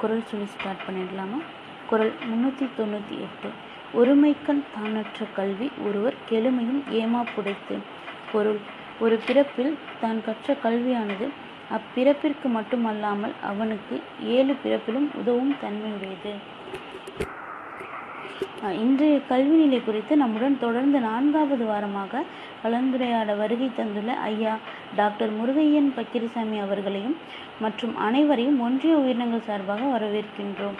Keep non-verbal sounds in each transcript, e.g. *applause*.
குரல் சொல்லி ஸ்டார்ட் பண்ணிடலாமா? குரல் முந்நூற்றி தொண்ணூற்றி எட்டு. ஒருமைக்கண் தானற்ற கல்வி ஒருவர் கெழுமையும் ஏமா புடைத்து பொருள் ஒரு பிறப்பில் தான் கற்ற கல்வியானது அப்பிறப்பிற்கு மட்டுமல்லாமல் அவனுக்கு ஏழு பிறப்பிலும் உதவும் தன்மையுடையது இன்றைய கல்வி நிலை குறித்து நம்முடன் தொடர்ந்து நான்காவது வாரமாக கலந்துரையாட வருகை தந்துள்ள ஐயா டாக்டர் முருகையன் பக்கிரிசாமி அவர்களையும் மற்றும் அனைவரையும் ஒன்றிய உயிரினங்கள் சார்பாக வரவேற்கின்றோம்.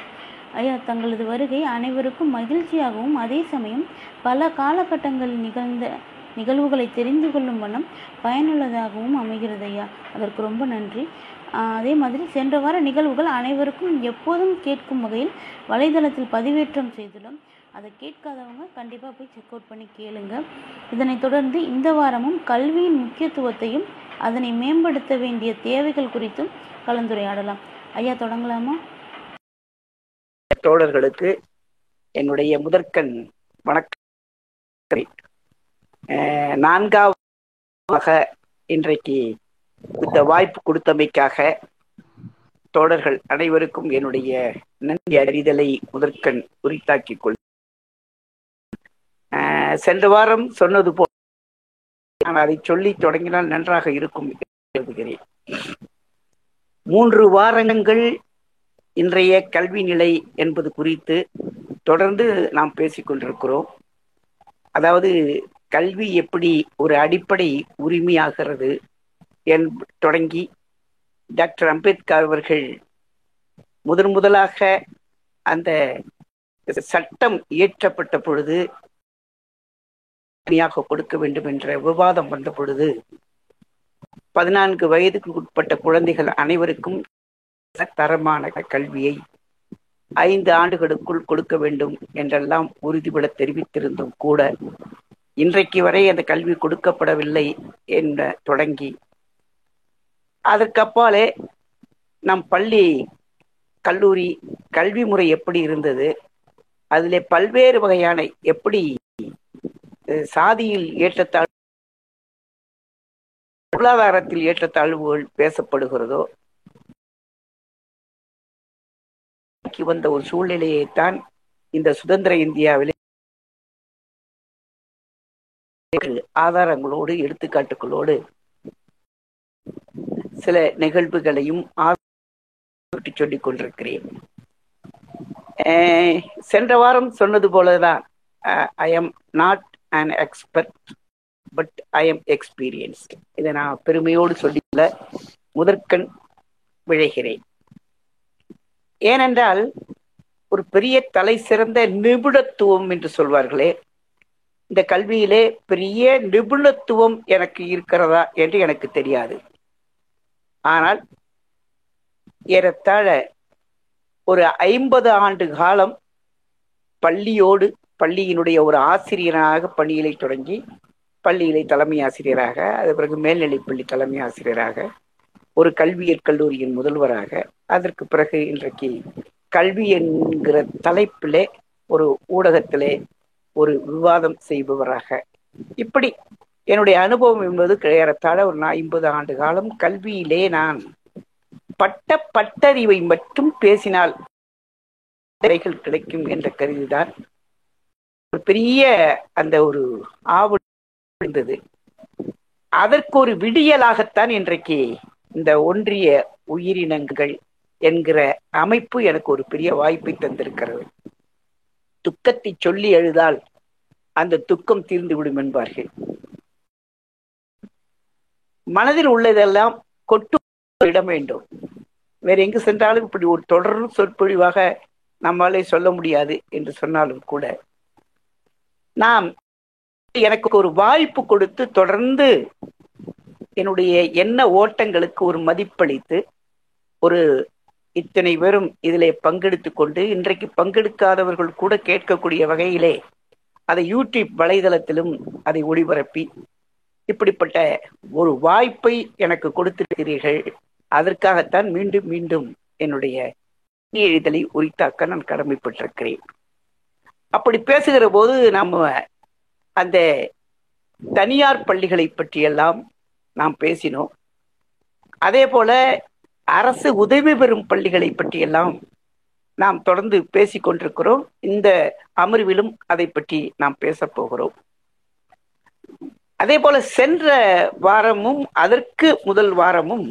ஐயா தங்களது வருகை அனைவருக்கும் மகிழ்ச்சியாகவும் அதே சமயம் பல காலகட்டங்களில் நிகழ்ந்த நிகழ்வுகளை தெரிந்து கொள்ளும் வண்ணம் பயனுள்ளதாகவும் அமைகிறது ஐயா. அதற்கு ரொம்ப நன்றி. அதே மாதிரி சென்ற வார நிகழ்வுகள் அனைவருக்கும் எப்போதும் கேட்கும் வகையில் வலைதளத்தில் பதிவேற்றம் செய்துள்ளோம். அதை கேட்காதவங்க கண்டிப்பாக போய் செக் அவுட் பண்ணி கேளுங்க. இதனைத் தொடர்ந்து இந்த வாரமும் கல்வியின் முக்கியத்துவத்தையும் அதனை மேம்படுத்த வேண்டிய தேவைகள் குறித்தும் கலந்துரையாடலாம். ஐயா தொடங்கலாமா? தோழர்களுக்கு என்னுடைய முதற்கண் வணக்கம். நான்காவதாக இன்றைக்கு இந்த வாய்ப்பு கொடுத்தமைக்காக தோழர்கள் அனைவருக்கும் என்னுடைய நன்றி அறிதலை முதற்கண் உரித்தாக்கிக் கொள் சென்ற வாரம் சொன்னது போல் நான் அதை சொல்லி தொடங்கினால் நன்றாக இருக்கும் எழுதுகிறேன் மூன்று வாரங்கள் இன்றைய கல்வி நிலை என்பது குறித்து தொடர்ந்து நாம் பேசிக்கொண்டிருக்கிறோம் அதாவது கல்வி எப்படி ஒரு அடிப்படை உரிமையாகிறது என் தொடங்கி டாக்டர் அம்பேத்கர் அவர்கள் முதன் முதலாக அந்த சட்டம் இயற்றப்பட்ட பொழுது தனியாக கொடுக்க வேண்டும் என்ற விவாதம் வந்த பொழுது பதினான்கு வயதுக்கு உட்பட்ட குழந்தைகள் அனைவருக்கும் தரமான கல்வியை ஐந்து ஆண்டுகளுக்குள் கொடுக்க வேண்டும் என்றெல்லாம் உறுதிபட தெரிவித்திருந்தும் கூட இன்றைக்கு வரை அந்த கல்வி கொடுக்கப்படவில்லை என்ற தொடங்கி அதற்கப்பாலே நம் பள்ளி கல்லூரி கல்வி முறை எப்படி இருந்தது அதிலே பல்வேறு வகையான எப்படி சாதியில் ஏற்றத்தாழ் பொருளாதாரத்தில் ஏற்றத்தாழ்வுகள் பேசப்படுகிறதோ வந்த ஒரு சூழ்நிலையைத்தான் இந்த சுதந்திர இந்தியாவிலே ஆதாரங்களோடு எடுத்துக்காட்டுகளோடு சில நிகழ்வுகளையும் சொல்லிக் கொண்டிருக்கிறேன். சென்ற வாரம் சொன்னது போலதான். I am not and expert but I am experienced இதை நான் பெருமையோடு சொல்லியுள்ள முதற்கண் விழைகிறேன். ஏனென்றால் ஒரு பெரிய தலை சிறந்த நிபுணத்துவம் என்று சொல்வார்களே இந்த கல்வியிலே பெரிய நிபுணத்துவம் எனக்கு இருக்கிறதா என்று எனக்கு தெரியாது. ஆனால் ஏறத்தாழ ஒரு ஐம்பது ஆண்டு காலம் பள்ளியோடு பள்ளியினுடைய ஒரு ஆசிரியராக பணியிலை தொடங்கி பள்ளியிலை தலைமை ஆசிரியராக அது பிறகு மேல்நிலை பள்ளி தலைமை ஆசிரியராக ஒரு கல்வியியல் கல்லூரியின் முதல்வராக அதற்கு பிறகு இன்றைக்கு கல்வி என்கிற தலைப்பிலே ஒரு ஊடகத்திலே ஒரு விவாதம் செய்பவராக. இப்படி என்னுடைய அனுபவம் என்பது ஏறத்தாழ ஒரு ஐம்பது ஆண்டு காலம் கல்வியிலே நான் பட்ட பட்டறிவை மட்டும் பேசினால் கிடைக்கும் என்ற கருதிதான் ஒரு பெரிய அந்த ஒரு ஆவு இருந்தது. அதற்கு ஒரு விடியலாகத்தான் இன்றைக்கு இந்த ஒன்றிய உயிரினங்கள் என்கிற அமைப்பு எனக்கு ஒரு பெரிய வாய்ப்பை தந்திருக்கிறது. துக்கத்தை சொல்லி எழுதால் அந்த துக்கம் தீர்ந்து விடும் என்பார்கள். மனதில் உள்ளதெல்லாம் கொட்டு இட வேண்டும். வேற எங்கு சென்றாலும் இப்படி ஒரு தொடர் சொற்பொழிவாக நம்மாலே சொல்ல முடியாது என்று சொன்னாலும் கூட நாம் எனக்கு ஒரு வாய்ப்பு கொடுத்து தொடர்ந்து என்னுடைய எண்ண ஓட்டங்களுக்கு ஒரு மதிப்பளித்து ஒரு இத்தனை பேரும் இதிலே பங்கெடுத்து கொண்டு இன்றைக்கு பங்கெடுக்காதவர்கள் கூட கேட்கக்கூடிய வகையிலே அதை யூடியூப் வலைதளத்திலும் அதை ஒளிபரப்பி இப்படிப்பட்ட ஒரு வாய்ப்பை எனக்கு கொடுத்திருக்கிறீர்கள். அதற்காகத்தான் மீண்டும் மீண்டும் என்னுடைய எழுதலை உரித்தாக்க நான் கடமைப்பட்டிருக்கிறேன். அப்படி பேசுகிற போது நம்ம அந்த தனியார் பள்ளிகளை பற்றியெல்லாம் நாம் பேசினோம். அதே போல அரசு உதவி பெறும் பள்ளிகளை பற்றியெல்லாம் நாம் தொடர்ந்து பேசி கொண்டிருக்கிறோம். இந்த அமர்விலும் அதை பற்றி நாம் பேசப்போகிறோம் அதே போல சென்ற வாரமும் அதற்கு முதல் வாரமும்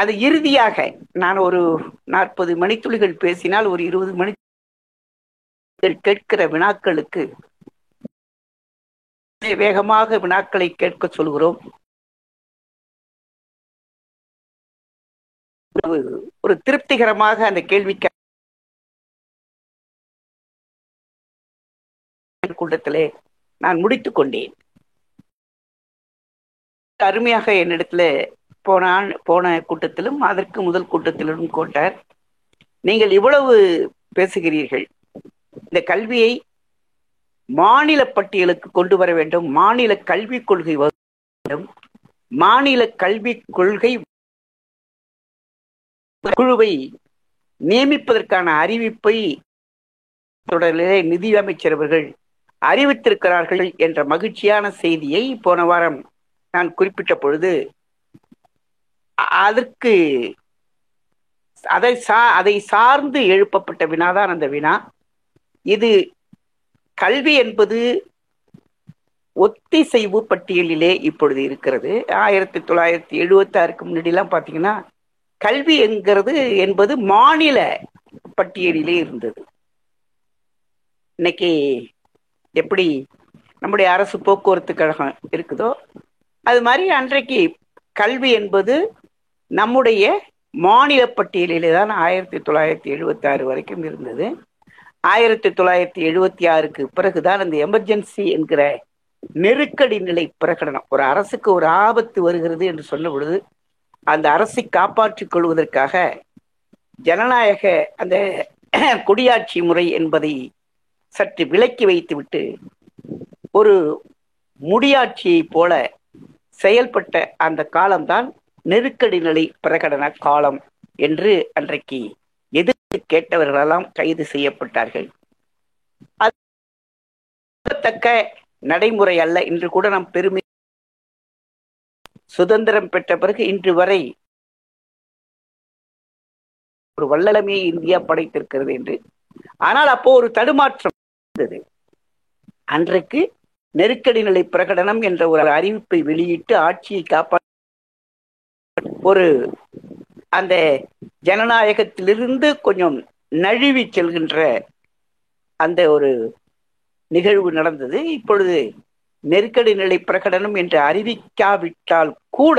அது இறுதியாக நான் ஒரு நாற்பது மணித்துளிகள் பேசினால் ஒரு இருபது மணி கேட்கிற வினாக்களுக்கு வேகமாக வினாக்களை கேட்க சொல்கிறோம். ஒரு திருப்திகரமாக அந்த கேள்விக்கு கூட்டத்திலே நான் முடித்துக் கொண்டேன். அருமையாக என்னிடத்துல போன போன கூட்டத்திலும் அதற்கு முதல் கூட்டத்திலும் கோட்டார் நீங்கள் இவ்வளவு பேசுகிறீர்கள் இந்த கல்வியை மாநில பட்டியலுக்கு கொண்டு வர வேண்டும். மாநில கல்விக் கொள்கை வேண்டும். மாநில கல்விக் கொள்கை குழுவை நியமிப்பதற்கான அறிவிப்பை தொடரிலே நிதி அமைச்சர் அவர்கள் அறிவித்திருக்கிறார்கள் என்ற மகிழ்ச்சியான செய்தியை போன வாரம் நான் குறிப்பிட்ட பொழுது அதற்கு அதை சா அதை சார்ந்து எழுப்பப்பட்ட வினாதான் அந்த வினா. இது கல்வி என்பது ஒத்திசைவு பட்டியலிலே இப்பொழுது இருக்கிறது. ஆயிரத்தி தொள்ளாயிரத்தி எழுபத்தி ஆறுக்கு முன்னாடிலாம் பார்த்தீங்கன்னா கல்வி என்கிறது என்பது மாநில பட்டியலிலே இருந்தது. இன்னைக்கு எப்படி நம்முடைய அரசு போக்குவரத்து கழகம் இருக்குதோ அது மாதிரி அன்றைக்கு கல்வி என்பது நம்முடைய மாநில பட்டியலிலே தான் ஆயிரத்தி தொள்ளாயிரத்தி எழுபத்தி ஆறு வரைக்கும் இருந்தது. ஆயிரத்தி தொள்ளாயிரத்தி எழுபத்தி ஆறுக்கு பிறகுதான் அந்த எமர்ஜென்சி என்கிற நெருக்கடி நிலை பிரகடனம். ஒரு அரசுக்கு ஒரு ஆபத்து வருகிறது என்று சொன்ன பொழுது அந்த அரசை காப்பாற்றிக் கொள்வதற்காக ஜனநாயக அந்த *clears throat* குடியாட்சி முறை என்பதை சற்று விலக்கி வைத்துவிட்டு ஒரு முடியாட்சியை போல செயல்பட்ட அந்த காலம்தான் நெருக்கடி நிலை பிரகடன காலம் என்று அன்றைக்கு எதிர்த்து கேட்டவர்களெல்லாம் கைது செய்யப்பட்டார்கள். தக்க நடைமுறை அல்ல. இன்று கூட நாம் பெருமை சுதந்திரம் பெற்ற பிறகு இன்று வரை ஒரு வல்லலமே இந்தியா படைத்திருக்கிறது என்று. ஆனால் அப்போ ஒரு தடுமாற்றம் இருந்தது. அன்றைக்கு நெருக்கடி நிலை பிரகடனம் என்ற ஒரு அறிவிப்பை வெளியிட்டு ஆட்சியை காப்பாற்ற ஒரு அந்த ஜனநாயகத்திலிருந்து கொஞ்சம் நழுவி செல்கின்ற அந்த ஒரு நிகழ்வு நடந்தது. இப்பொழுது நெருக்கடி நிலை பிரகடனம் என்று அறிவிக்காவிட்டால் கூட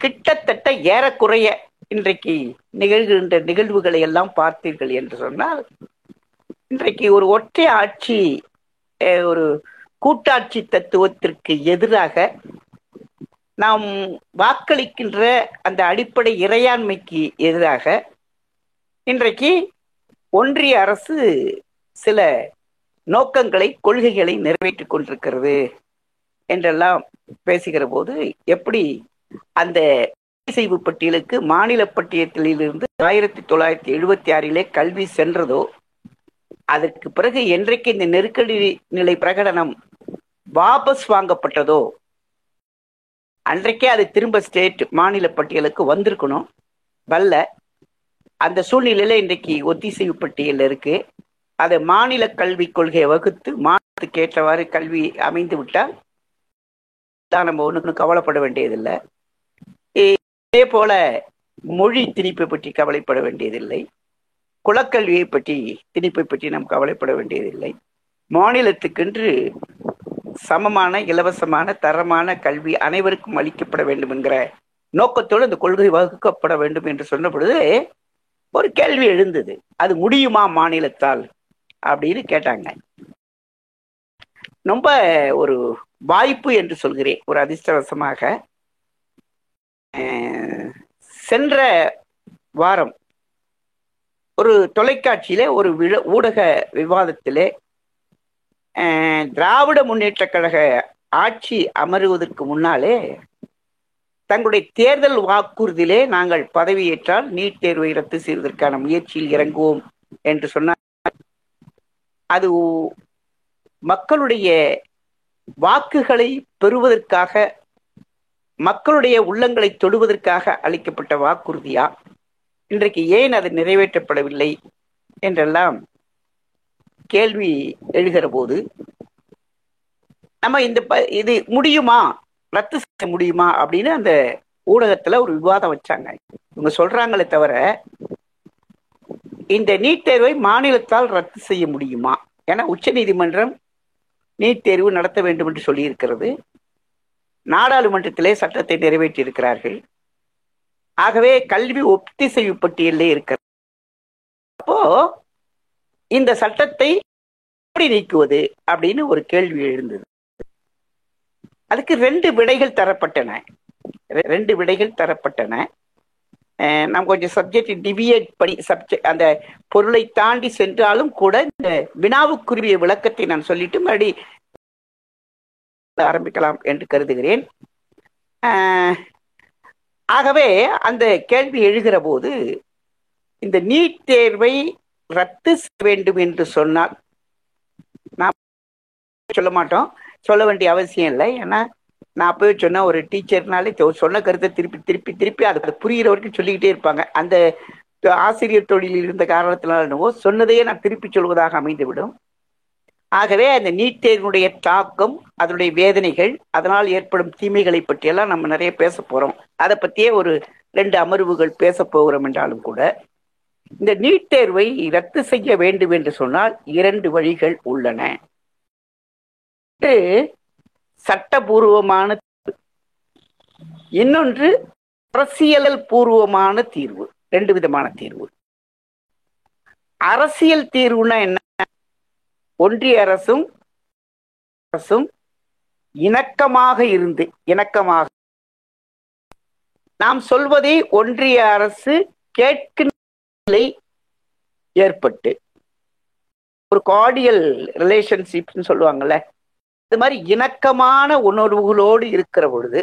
கிட்டத்தட்ட ஏறக்குறைய இன்றைக்கு நிகழ்கின்ற நிகழ்வுகளை எல்லாம் பார்த்தீர்கள் என்று சொன்னால் இன்றைக்கு ஒரு ஒற்றை ஆட்சி ஒரு கூட்டாட்சி தத்துவத்திற்கு எதிராக நாம் வாக்களிக்கின்ற அந்த அடிப்படை இறையாண்மைக்கு எதிராக இன்றைக்கு ஒன்றிய அரசு சில நோக்கங்களை கொள்கைகளை நிறைவேற்றிக் கொண்டிருக்கிறது என்றெல்லாம் பேசுகிற போது எப்படி அந்த செய்வு பட்டியலுக்கு மாநில பட்டியலிலிருந்து ஆயிரத்தி தொள்ளாயிரத்தி எழுபத்தி ஆறிலே கல்வி சென்றதோ அதற்கு பிறகு என்றைக்கு இந்த நெருக்கடி நிலை பிரகடனம் வாபஸ் வாங்கப்பட்டதோ அன்றைக்கே அது திரும்ப ஸ்டேட் மாநில பட்டியலுக்கு வந்திருக்கணும். வல்ல அந்த சூழ்நிலையில இன்றைக்கு ஒத்திசைவு பட்டியல் இருக்கு. அதை மாநில கல்விக் கொள்கையை வகுத்து மாநிலத்துக்கு ஏற்றவாறு கல்வி அமைந்து விட்டால் தான் நம்ம ஒன்றுக்கு கவலைப்பட வேண்டியதில்லை. இதே போல மொழி திணிப்பை பற்றி கவலைப்பட வேண்டியதில்லை. குலக்கல்வியை பற்றி திணிப்பை பற்றி நாம் கவலைப்பட வேண்டியதில்லை. மாநிலத்துக்கென்று சமமான இலவசமான தரமான கல்வி அனைவருக்கும் அளிக்கப்பட வேண்டும் என்கிற நோக்கத்தோடு இந்த கொள்கை வகுக்கப்பட வேண்டும் என்று சொன்ன பொழுது ஒரு கேள்வி எழுந்தது. அது முடியுமா மாநிலத்தால்? அப்படின்னு கேட்டாங்க. ரொம்ப ஒரு வாய்ப்பு என்று சொல்கிறேன். ஒரு அதிர்ஷ்டவசமாக. சென்ற வாரம் ஒரு தொலைக்காட்சியில ஒரு விழ ஊடக விவாதத்திலே திராவிட முன்னேற்ற கழக ஆட்சி அமருவதற்கு முன்னாலே தங்களுடைய தேர்தல் வாக்குறுதியிலே நாங்கள் பதவியேற்றால் நீட் தேர்வை ரத்து செய்வதற்கான முயற்சியில் இறங்குவோம் என்று சொன்னார். அது மக்களுடைய வாக்குகளை பெறுவதற்காக மக்களுடைய உள்ளங்களை தொடுவதற்காக அளிக்கப்பட்ட வாக்குறுதியா? இன்றைக்கு ஏன் அது நிறைவேற்றப்படவில்லை? என்றெல்லாம் கேள்வி எழுகிற போது நம்ம இந்த ப- இது முடியுமா? ரத்து செய்ய முடியுமா? அப்படின்னு அந்த ஊடகத்துல ஒரு விவாதம் வச்சாங்க. இவங்க சொல்றாங்களே தவிர இந்த நீட் தேர்வை மாநிலத்தால் ரத்து செய்ய முடியுமா? ஏன்னா உச்சநீதிமன்றம் நீட் தேர்வு நடத்த வேண்டும் என்று சொல்லியிருக்கிறது. நாடாளுமன்றத்திலே சட்டத்தை நிறைவேற்றி இருக்கிறார்கள் ஆகவே கல்வி ஒத்திசைவு பட்டியலே இருக்கிறது. அப்போ இந்த சட்டத்தை எப்படி நீக்குவது அப்படின்னு ஒரு கேள்வி எழுந்தது. அதுக்கு ரெண்டு விடைகள் தரப்பட்டன. ரெண்டு விடைகள் தரப்பட்டன. நம்ம நாம் கொஞ்சம் சப்ஜெக்ட் டிவியேட் படி சப்ஜெக்ட் அந்த பொருளை தாண்டி சென்றாலும் கூட இந்த வினாவுக்குரிய விளக்கத்தை நான் சொல்லிட்டு மறுபடி ஆரம்பிக்கலாம் என்று கருதுகிறேன். ஆகவே அந்த கேள்வி எழுகிற போது இந்த நீட் தேர்வை ரத்து செய்ய வேண்டும் என்று சொன்னால் நான் சொல்ல மாட்டோம். சொல்ல வேண்டிய அவசியம் இல்லை. ஏன்னா நான் அப்பவே சொன்ன ஒரு டீச்சர்னாலே சொன்ன கருத்தை திருப்பி திருப்பி திருப்பி அது புரிகிற வரைக்கும் சொல்லிக்கிட்டே இருப்பாங்க. அந்த ஆசிரியர் தொழிலில் இருந்த காரணத்தினால என்னவோ சொன்னதையே நான் திருப்பி சொல்வதாக அமைந்துவிடும். ஆகவே அந்த நீட் தேர்வினுடைய தாக்கம் அதனுடைய வேதனைகள் அதனால் ஏற்படும் தீமைகளை பற்றியெல்லாம் நம்ம நிறைய பேச போறோம். அதை பற்றியே ஒரு ரெண்டு அமர்வுகள் பேச போகிறோம் என்றாலும் கூட இந்த நீட் தேர்வை ரத்து செய்ய வேண்டும் என்று சொன்னால் இரண்டு வழிகள் உள்ளன. சட்டபூர்வமான தீர்வு. இன்னொன்று அரசியல் பூர்வமான தீர்வு. ரெண்டு விதமான தீர்வு. அரசியல் தீர்வுனா என்ன? ஒன்றிய அரசும் அரசும் இணக்கமாக இருந்து இணக்கமாக. நாம் சொல்வதை ஒன்றிய அரசு கேட்கின்ற நிலை ஏற்பட்டு ஒரு கார்டியல் ரிலேஷன்ஷிப்னு சொல்லுவாங்கல்ல இது மாதிரி இணக்கமான உணர்வுகளோடு இருக்கிற பொழுது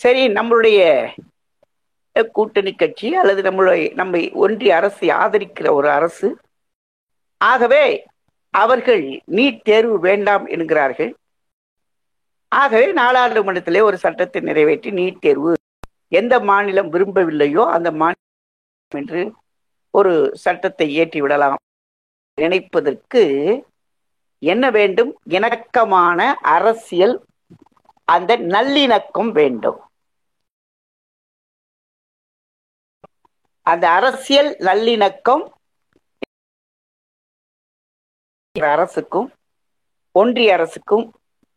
சரி நம்மளுடைய கூட்டணி கட்சி அல்லது நம்மளுடைய நம்ம ஒன்றிய அரசை ஆதரிக்கிற ஒரு அரசு ஆகவே அவர்கள் நீட் தேர்வு வேண்டாம் என்கிறார்கள். ஆகவே நாடாளுமன்றத்திலே ஒரு சட்டத்தை நிறைவேற்றி நீட் தேர்வு எந்த மாநிலம் விரும்பவில்லையோ அந்த மாநிலம் என்று ஒரு சட்டத்தை இயற்றி விடலாம். நினைப்பதற்கு என்ன வேண்டும்? இணக்கமான அரசியல் அந்த நல்லிணக்கம் வேண்டும். அந்த அரசியல் நல்லிணக்கம் அரசுக்கும் ஒன்றிய அரசுக்கும்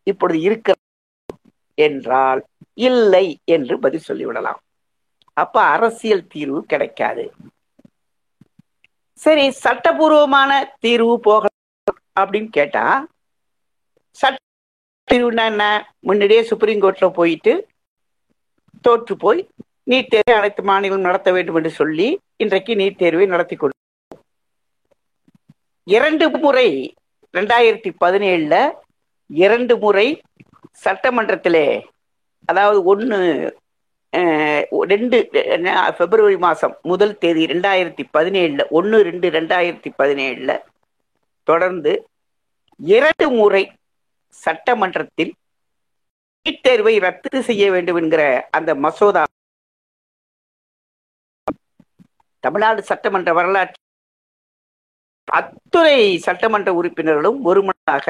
இப்பொழுது இருக்க என்றால் இல்லை என்று பதில் சொல்லிவிடலாம். அப்ப அரசியல் தீர்வு கிடைக்காது. சரி சட்டபூர்வமான தீர்வு போக அப்படின்னு கேட்டா சட்ட தீர்வுனா என்ன? முன்னாடியே சுப்ரீம் கோர்ட்ல போயிட்டு தோற்று போய் நீட் தேர்வை அனைத்து மாநிலம் நடத்த வேண்டும் என்று சொல்லி இன்றைக்கு நீட் தேர்வை நடத்தி கொண்டு இரண்டு முறை ரெண்டாயிரத்தி பதினேழுல இரண்டு முறை சட்டமன்றத்திலே அதாவது ஒன்று ரெண்டு பிப்ரவரி மாதம் முதல் தேதி ரெண்டாயிரத்தி பதினேழில் ஒன்று ரெண்டு ரெண்டாயிரத்தி பதினேழில் தொடர்ந்து இரண்டு முறை சட்டமன்றத்தில் நீட் தேர்வை ரத்து செய்ய வேண்டும் என்கிற அந்த மசோதா தமிழ்நாடு சட்டமன்ற வரலாற்று அத்துறை சட்டமன்ற உறுப்பினர்களும் ஒருமனதாக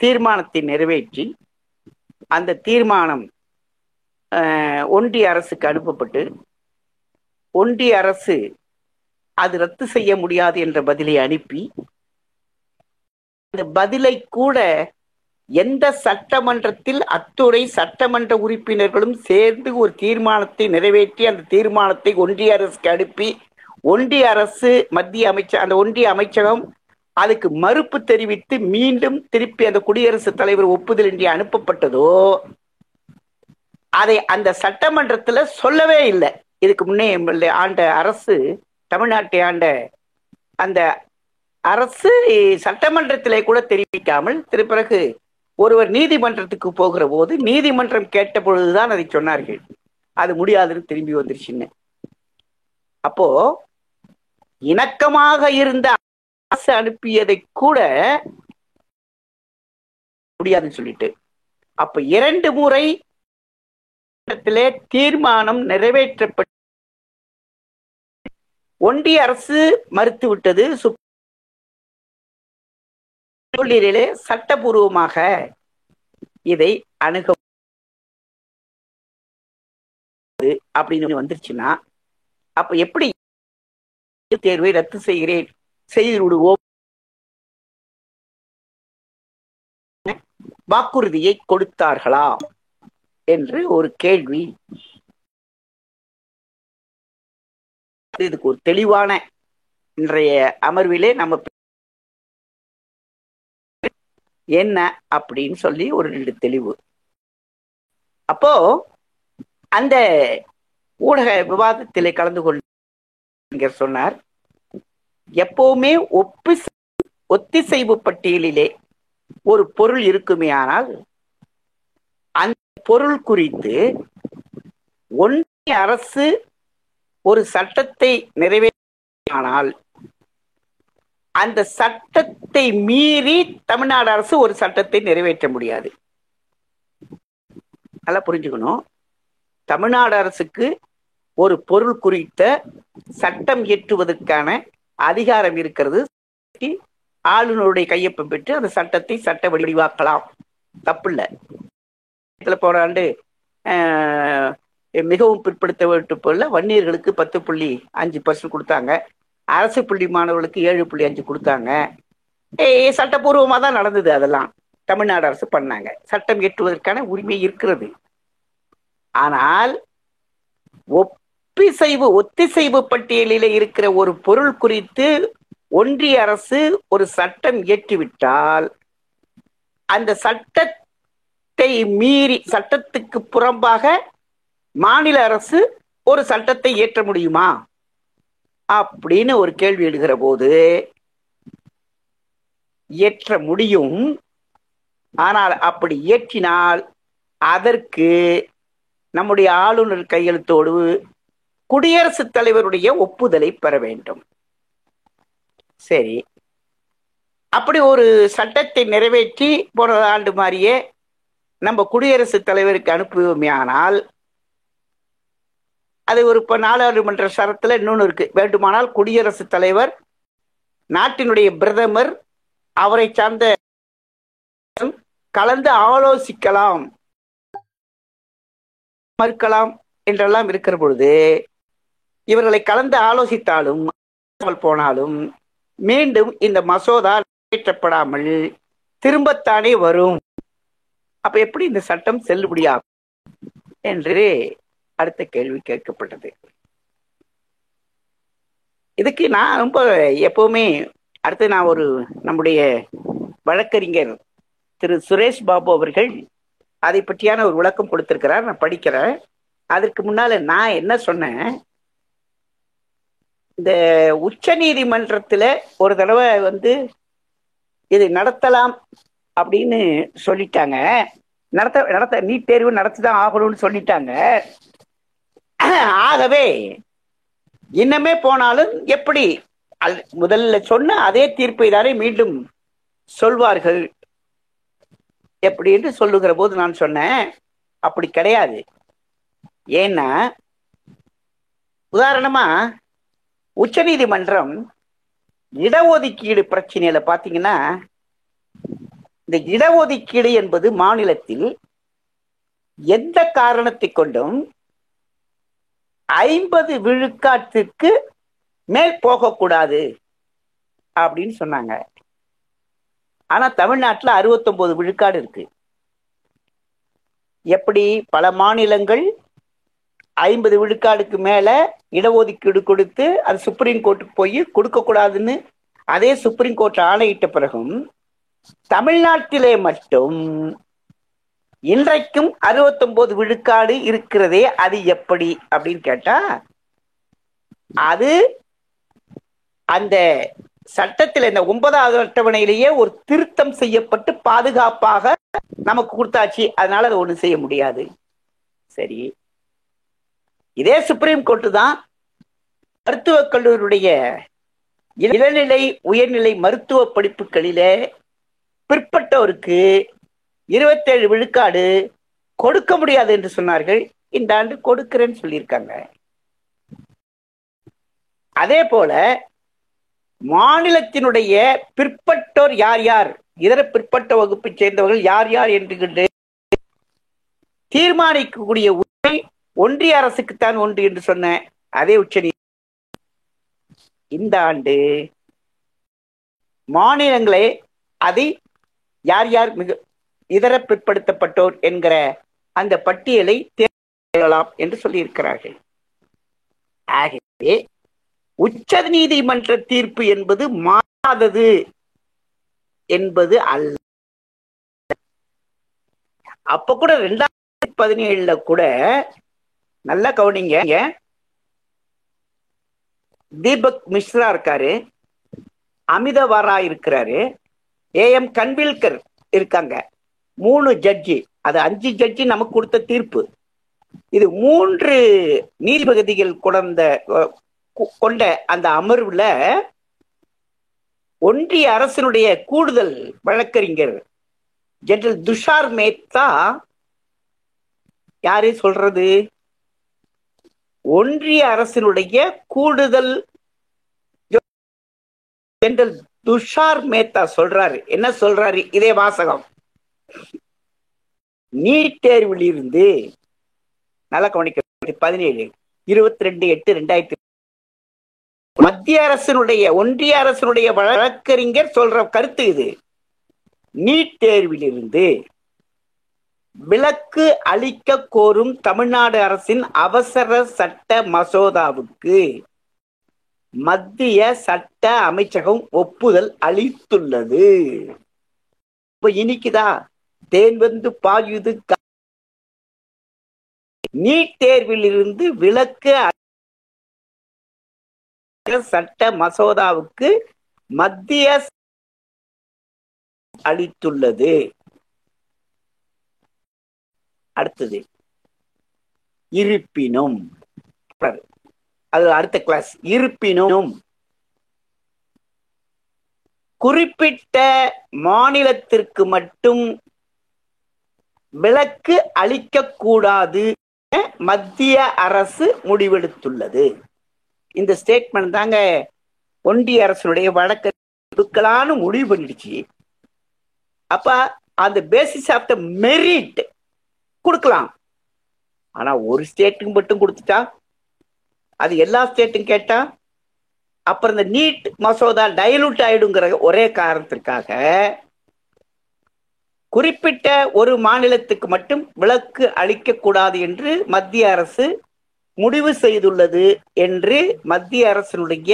தீர்மானத்தை நிறைவேற்றி அந்த தீர்மானம் ஒன்றிய அரசுக்கு அனுப்பப்பட்டு ஒன்றிய அரசு அது ரத்து செய்ய முடியாது என்ற பதிலை அனுப்பி அந்த பதிலை கூட எந்த சட்டமன்றத்தில் அத்துறை சட்டமன்ற உறுப்பினர்களும் சேர்ந்து ஒரு தீர்மானத்தை நிறைவேற்றி அந்த தீர்மானத்தை ஒன்றிய அரசுக்கு அனுப்பி ஒன்றிய அரசு மத்திய அமைச்சர் அந்த ஒன்றிய அமைச்சகம் அதுக்கு மறுப்பு தெரிவித்து மீண்டும் திருப்பி அந்த குடியரசுத் தலைவர் ஒப்புதல் இன்றி அனுப்பப்பட்டதோ அதை அந்த சட்டமன்றத்துல சொல்லவே இல்லை. இதுக்கு முன்னே ஆண்ட அரசு தமிழ்நாட்டை ஆண்ட அந்த அரசு சட்டமன்றத்திலே கூட தெரிவிக்காமல் திருப்பிறகு ஒருவர் நீதிமன்றத்துக்கு போகிற போது நீதிமன்றம் கேட்ட பொழுதுதான் அதை சொன்னார்கள். அது முடியாதுன்னு திரும்பி வந்துருச்சுன்னு அப்போ இணக்கமாக இருந்த அரசு அனுப்பியதை கூட முடியாதுன்னு சொல்லிட்டு. அப்ப இரண்டு முறை தீர்மானம் நிறைவேற்றப்பட்டு ஒன்றிய அரசு மறுத்துவிட்டது. விட்டது சட்டபூர்வமாக இதை அணுக அப்படின்னு வந்துருச்சுன்னா அப்ப எப்படி தேர்வை ரத்து செய்கிறேன்? செய்து விடுவோம். வாக்குறுதியை கொடுத்தார்களா? என்று ஒரு கேள்வி. இதுக்கு ஒரு தெளிவான இன்றைய அமர்விலே நம்ம என்ன அப்படின்னு சொல்லி ஒரு ரெண்டு தெளிவு. அப்போ அந்த ஊடக விவாதத்திலே கலந்து கொண்டு சொன்னார். எப்பவுமே ஒப்பி ஒத்திசைவு பட்டியலிலே ஒரு பொருள் இருக்குமே ஆனால் அந்த பொருள் குறித்து ஒன்றிய அரசு ஒரு சட்டத்தை நிறைவேற்றினால் அந்த சட்டத்தை மீறி தமிழ்நாடு அரசு ஒரு சட்டத்தை நிறைவேற்ற முடியாது. நல்லா புரிஞ்சுக்கணும். தமிழ்நாடு அரசுக்கு ஒரு பொருள் குறித்த சட்டம் இயற்றுவதற்கான அதிகாரம் இருக்கிறது. ஆளுநருடைய கையொப்பம் பெற்று அந்த சட்டத்தை சட்ட வடிவாக்கலாம் தப்பில்லை. இதில் போன ஆண்டு மிகவும் பிற்படுத்தப்பட்ட போல வன்னியர்களுக்கு பத்து புள்ளி அஞ்சு பர்சன்ட் கொடுத்தாங்க. அரசு புள்ளி மாணவர்களுக்கு ஏழு புள்ளி அஞ்சு கொடுத்தாங்க. சட்டப்பூர்வமாக தான் நடந்தது அதெல்லாம். தமிழ்நாடு அரசு பண்ணாங்க. சட்டம் இயற்றுவதற்கான உரிமை இருக்கிறது. ஆனால் ஒப்பிசைவு ஒத்திசைவு பட்டியலில் இருக்கிற ஒரு பொருள் குறித்து ஒன்றிய அரசு ஒரு சட்டம் இயற்றிவிட்டால் அந்த சட்ட சட்டத்தை மீறி சட்டத்துக்கு புறம்பாக மாநில அரசு ஒரு சட்டத்தை இயற்ற முடியுமா? அப்படின்னு ஒரு கேள்வி எழுகிற போது இயற்ற முடியும். ஆனால் அப்படி இயற்றினால் அதற்கு நம்முடைய ஆளுநர் கையெழுத்தோடு குடியரசுத் தலைவருடைய ஒப்புதலை பெற வேண்டும். சரி. அப்படி ஒரு சட்டத்தை நிறைவேற்றி போன ஆண்டு மாதிரியே நம்ம குடியரசுத் தலைவருக்கு அனுப்புவோமே ஆனால் அது ஒரு இப்போ நாடாளுமன்ற சரத்தில் இன்னொன்று இருக்கு. வேண்டுமானால் குடியரசுத் தலைவர் நாட்டினுடைய பிரதமர் அவரை சார்ந்த கலந்து ஆலோசிக்கலாம் மறுக்கலாம் என்றெல்லாம் இருக்கிற பொழுது இவர்களை கலந்து ஆலோசித்தாலும் போனாலும் மீண்டும் இந்த மசோதா நிறைவேற்றப்படாமல் திரும்பத்தானே வரும். அப்ப எப்படி இந்த சட்டம் செல்லுபடியாகும் என்று அடுத்த கேள்வி கேட்கப்பட்டது. இதுக்கு நான் ரொம்ப எப்பவுமே அடுத்து நான் ஒரு நம்முடைய வழக்கறிஞர் திரு சுரேஷ் பாபு அவர்கள் அதை பற்றியான ஒரு விளக்கம் கொடுத்திருக்கிறார். நான் படிக்கிறேன். அதற்கு முன்னால நான் என்ன சொன்னேன்? இந்த உச்ச நீதிமன்றத்துல ஒரு தடவை வந்து இது நடத்தலாம் அப்படின்னு சொல்லிட்டாங்க. நடத்த நடத்த நீட் தேர்வு நடத்திதான் ஆகணும்னு சொல்லிட்டாங்க. ஆகவே இன்னமே போனாலும் எப்படி? முதல்ல சொன்ன அதே தீர்ப்பை தானே மீண்டும் சொல்வார்கள். எப்படி என்று சொல்லுகிற போது நான் சொன்னேன். அப்படி கிடையாது. ஏன்னா உதாரணமா உச்ச நீதிமன்றம் இடஒதுக்கீடு பிரச்சனையில பாத்தீங்கன்னா இந்த இடஒதுக்கீடு என்பது மாநிலத்தில் எந்த காரணத்தை கொண்டும் ஐம்பது விழுக்காட்டிற்கு மேல் போகக்கூடாது அப்படின்னு சொன்னாங்க. ஆனா தமிழ்நாட்டுல அறுபத்தொன்பது விழுக்காடு இருக்கு. எப்படி பல மாநிலங்கள் ஐம்பது விழுக்காடுக்கு மேல இடஒதுக்கீடு கொடுத்து அது சுப்ரீம் கோர்ட்டுக்கு போய் கொடுக்க கூடாதுன்னு அதே சுப்ரீம் கோர்ட் ஆணையிட்ட பிறகும் தமிழ்நாட்டிலே மட்டும் இன்றைக்கும் அறுபத்தொன்பது விழுக்காடு இருக்கிறதே அது எப்படி அப்படின்னு கேட்டா அது அந்த சட்டத்தில் இந்த ஒன்பதாவது அட்டவணையிலேயே ஒரு திருத்தம் செய்யப்பட்டு பாதுகாப்பாக நமக்கு கொடுத்தாச்சு. அதனால அதை ஒண்ணு செய்ய முடியாது. சரி. இதே சுப்ரீம் கோர்ட்டு தான் மருத்துவக் கல்லூரியுடைய இளநிலை உயர்நிலை மருத்துவ படிப்புகளிலே பிற்பட்டோருக்கு இருபத்தேழு விழுக்காடு கொடுக்க முடியாது என்று சொன்னார்கள். இந்த ஆண்டு கொடுக்கிறேன்னு சொல்லியிருக்காங்க. அதே போல மாநிலத்தினுடைய பிற்பட்டோர் யார் யார்? இதர பிற்பட்ட வகுப்பை சேர்ந்தவர்கள் யார் யார் என்று தீர்மானிக்கக்கூடிய உரிமை ஒன்றிய அரசுக்குத்தான் ஒன்று என்று சொன்ன அதே உச்ச இந்த ஆண்டு மாநிலங்களே அதை யார் யார் மிக இதர பிற்படுத்தப்பட்டோர் என்கிற அந்த பட்டியலை தேர்ந்தெடுக்கலாம் என்று சொல்லியிருக்கிறார்கள். ஆகவே உச்ச நீதிமன்ற தீர்ப்பு என்பது மாறாதது என்பது அல்ல. அப்ப கூட ரெண்டாயிரத்தி பதினேழுல கூட நல்லா கவனிங்க. தீபக் மிஸ்ரா இருக்காரு அமிதவாரா இருக்கிறாரு ஏ எம் கன்வில்கர் இருக்காங்க. மூணு ஜட்ஜி அது அஞ்சு ஜட்ஜி நமக்கு கொடுத்த தீர்ப்பு. இது மூன்று நீதிபதிகள் கொண்ட கொண்ட அந்த அமர்வுல ஒன்றிய அரசினுடைய கூடுதல் வழக்கறிஞர் ஜெனரல் துஷார் மேத்தா யாரு சொல்றது? ஒன்றிய அரசினுடைய கூடுதல் ஜெனரல் துஷார் மேத்தா சொல்றாரு. என்ன சொல்றாரு? இதே வாசகம். நீட் தேர்வில் இருந்து நல்லா கவனிக்க பதினேழு இருபத்தி ரெண்டு எட்டு ரெண்டாயிரத்தி மத்திய அரசினுடைய ஒன்றிய அரசினுடைய வழக்கறிஞர் சொல்ற கருத்து இது. நீட் தேர்விலிருந்து விலக்கு அளிக்க கோரும் தமிழ்நாடு அரசின் அவசர சட்ட மசோதாவுக்கு மத்திய சட்ட அமைச்சகம் ஒப்புதல் அளித்துள்ளது. இப்ப இனிக்குதா? தேன் வந்து பாயுது நீட் தேர்வில் இருந்து விலக்கு சட்ட மசோதாவுக்கு மத்திய அளித்துள்ளது. அடுத்தது. இருப்பினும் அது அடுத்த கிளாஸ் இருப்பினும் குறிப்பிட்ட மாநிலத்திற்கு மட்டும் விலக்கு அளிக்கக்கூடாது மத்திய அரசு முடிவெடுத்துள்ளது. இந்த ஸ்டேட்மெண்ட் தாங்க ஒன்றிய அரசுடைய வழக்கு கொடுக்கலான்னு முடிவு பண்ணிடுச்சு. அப்ப அந்த பேசிஸ் ஆஃப் த மெரிட் கொடுக்கலாம். ஆனா ஒரு ஸ்டேட்டுக்கு மட்டும் கொடுத்துட்டா அது எல்லா ஸ்டேட்டும் கேட்டா அப்புறம் இந்த நீட் மசோதா டைலூட் ஆயிடுங்கிற ஒரே காரணத்திற்காக குறிப்பிட்ட ஒரு மாநிலத்துக்கு மட்டும் விலக்கு அளிக்க கூடாது என்று மத்திய அரசு முடிவு செய்துள்ளது என்று மத்திய அரசினுடைய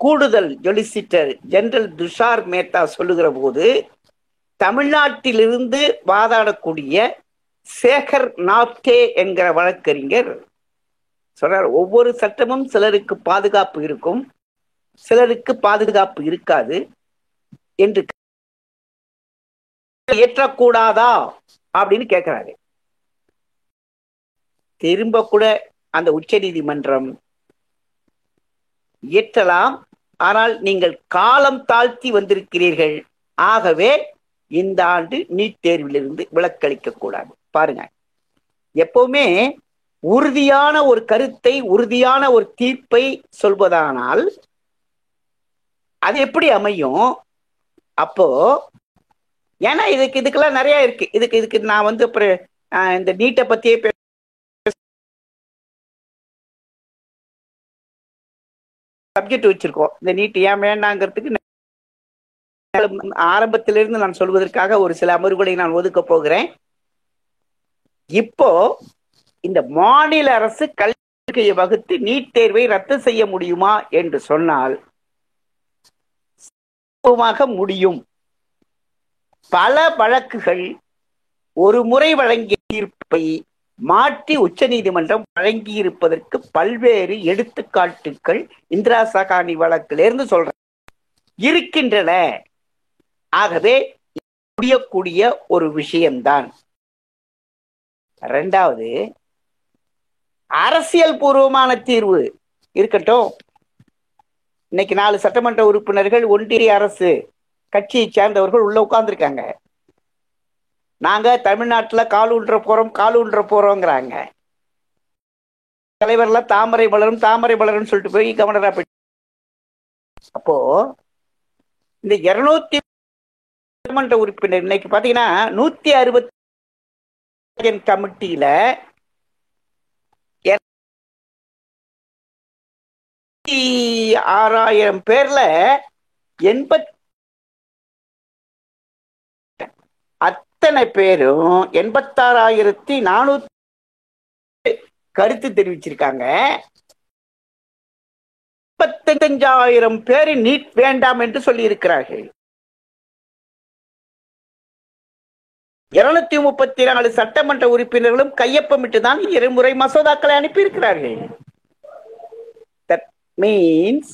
கூடுதல் ஜொலிசிட்டர் ஜெனரல் துஷார் மேத்தா சொல்லுகிற போது தமிழ்நாட்டிலிருந்து வாதாடக்கூடிய சேகர் நாப்டே என்கிற வழக்கறிஞர் சொல்றார் ஒவ்வொரு சட்டமும் சிலருக்கு பாதுகாப்பு இருக்கும். சிலருக்கு பாதுகாப்பு இருக்காது என்று ஏற்றக்கூடாதா அப்படின்னு கேட்கிறாரு திரும்ப கூட அந்த உச்ச நீதிமன்றம் இயற்றலாம் ஆனால் நீங்கள் காலம் தாழ்த்தி வந்திருக்கிறீர்கள். ஆகவே இந்த ஆண்டு நீட் தேர்விலிருந்து விலக்களிக்க கூடாது. பாருங்க எப்பவுமே உறுதியான ஒரு கருத்தை உறுதியான ஒரு தீர்ப்பை சொல்வதானால் அது எப்படி அமையும்? அப்போ ஏன்னா இதுக்கு இதுக்கெல்லாம் நிறைய இருக்கு. இதுக்கு இதுக்கு நான் வந்து அப்புறம் இந்த நீட்டை பத்தியே சப்ஜெக்ட் வச்சிருக்கோம். இந்த நீட் ஏன் வேண்டாங்கிறதுக்கு ஆரம்பத்திலிருந்து நான் சொல்வதற்காக ஒரு சில அமர்வுகளை நான் ஒதுக்க போகிறேன். இப்போ இந்த மாநில அரசு கல்வியை வகுத்து நீட் தேர்வை ரத்து செய்ய முடியுமா என்று சொன்னால் முடியும். பல வழக்குகள் ஒரு முறை வழங்கிய தீர்ப்பை மாற்றி உச்ச நீதிமன்றம் வழங்கி இருப்பதற்கு பல்வேறு எடுத்துக்காட்டுகள் இந்திரா சகானி வழக்கிலிருந்து சொல்றேன் இருக்கின்றன. ஆகவே முடியக்கூடிய ஒரு விஷயம்தான். ரெண்டாவது அரசியல் பூர்வமான தீர்வு இருக்கட்டும். இன்னைக்கு நாலு சட்டமன்ற உறுப்பினர்கள் ஒன்றிய அரசு கட்சியை சேர்ந்தவர்கள் உள்ள உட்கார்ந்துருக்காங்க. நாங்க தமிழ்நாட்டுல கால் போறோம் காலூன்ற போறோங்கிறாங்க. தலைவர்ல தாமரை மலரும் தாமரை மலரும் சொல்லிட்டு போய் கவர்னரா அப்போ இந்த இருநூத்தி சட்டமன்ற உறுப்பினர் இன்னைக்கு பாத்தீங்கன்னா நூத்தி அறுபத்தி கமிட்டியில ஆறாயிரம் பேர்ல எண்பத் அத்தனை பேரும் எண்பத்தாறாயிரத்தி நானூத்தி கருத்து தெரிவிச்சிருக்காங்க. முப்பத்தஞ்சாயிரம் பேர் நீட் வேண்டாம் என்று சொல்லி இருக்கிறார்கள் இருநூத்தி முப்பத்தி நாலு சட்டமன்ற உறுப்பினர்களும் கையொப்பமிட்டு தான் இருமுறை மசோதாக்களை அனுப்பியிருக்கிறார்கள். மீன்ஸ்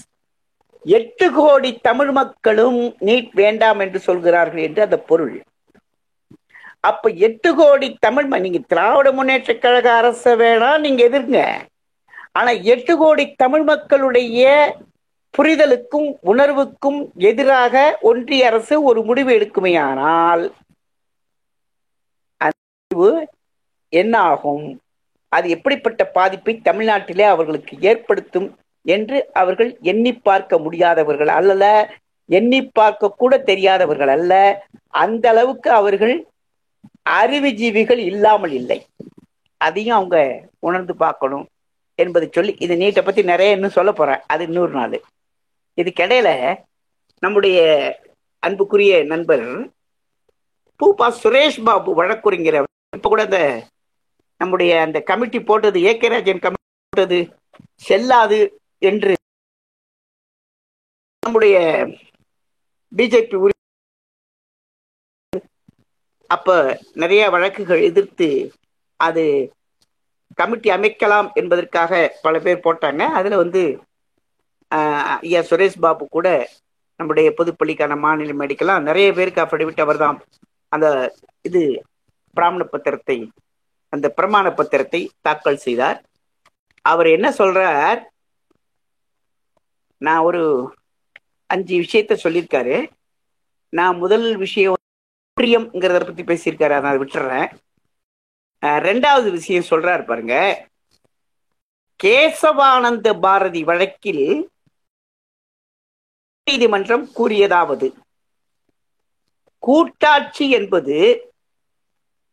எட்டு கோடி தமிழ் மக்களும் நீட் வேண்டாம் என்று சொல்கிறார்கள் என்று அந்த பொருள். அப்ப எட்டு கோடி தமிழ் நீங்க திராவிட முன்னேற்ற கழக அரச வேணா நீங்க எதிர்ங்க. ஆனா எட்டு கோடி தமிழ் மக்களுடைய புரிதலுக்கும் உணர்வுக்கும் எதிராக ஒன்றிய அரசு ஒரு முடிவு எடுக்குமே ஆனால் முடிவு என்ன ஆகும் அது எப்படிப்பட்ட பாதிப்பை தமிழ்நாட்டிலே அவர்களுக்கு ஏற்படுத்தும் என்று அவர்கள் எண்ணி பார்க்க முடியாதவர்கள் அல்ல. எண்ணி பார்க்க கூட தெரியாதவர்கள் அல்ல. அந்த அளவுக்கு அவர்கள் அறிவுஜீவிகள் இல்லாமல் இல்லை. அதையும் அவங்க உணர்ந்து பார்க்கணும் என்பதை சொல்லி இது நீட்டை பத்தி நிறைய இன்னும் சொல்ல போறேன். அது இன்னொரு நாள். இதுக்கிடையில நம்முடைய அன்புக்குரிய நண்பர் பூபா சுரேஷ் பாபு வழக்குரைஞர் இப்ப கூட அந்த நம்முடைய அந்த கமிட்டி போட்டது ஏகே ராஜன் கமிட்டி போட்டது செல்லாது என்று நம்முடைய பிஜேபி அப்ப நிறைய வழக்குகள் எதிர்த்து அது கமிட்டி அமைக்கலாம் என்பதற்காக பல பேர் போட்டாங்க. அதுல வந்து ஐயா சுரேஷ் பாபு கூட நம்முடைய பொதுப்பள்ளிக்கான மாநில மேடிக்கலாம் நிறைய பேருக்கு அஃபிடவிட் அவர் தான். அந்த இது பிராமண பத்திரத்தை அந்த பிரமாண பத்திரத்தை தாக்கல் செய்தார். அவர் என்ன சொல்றார்? நான் ஒரு அஞ்சு விஷயத்த சொல்லியிருக்காரு. நான் முதல் விஷயம் ஒன்றியம்ங்கிறத பத்தி பேசியிருக்காரு அதை நான் விட்டுறேன் ரெண்டாவது விஷயம் சொல்றாரு பாருங்க. கேசவானந்த பாரதி வழக்கில் நீதிமன்றம் கூறியதாவது கூட்டாட்சி என்பது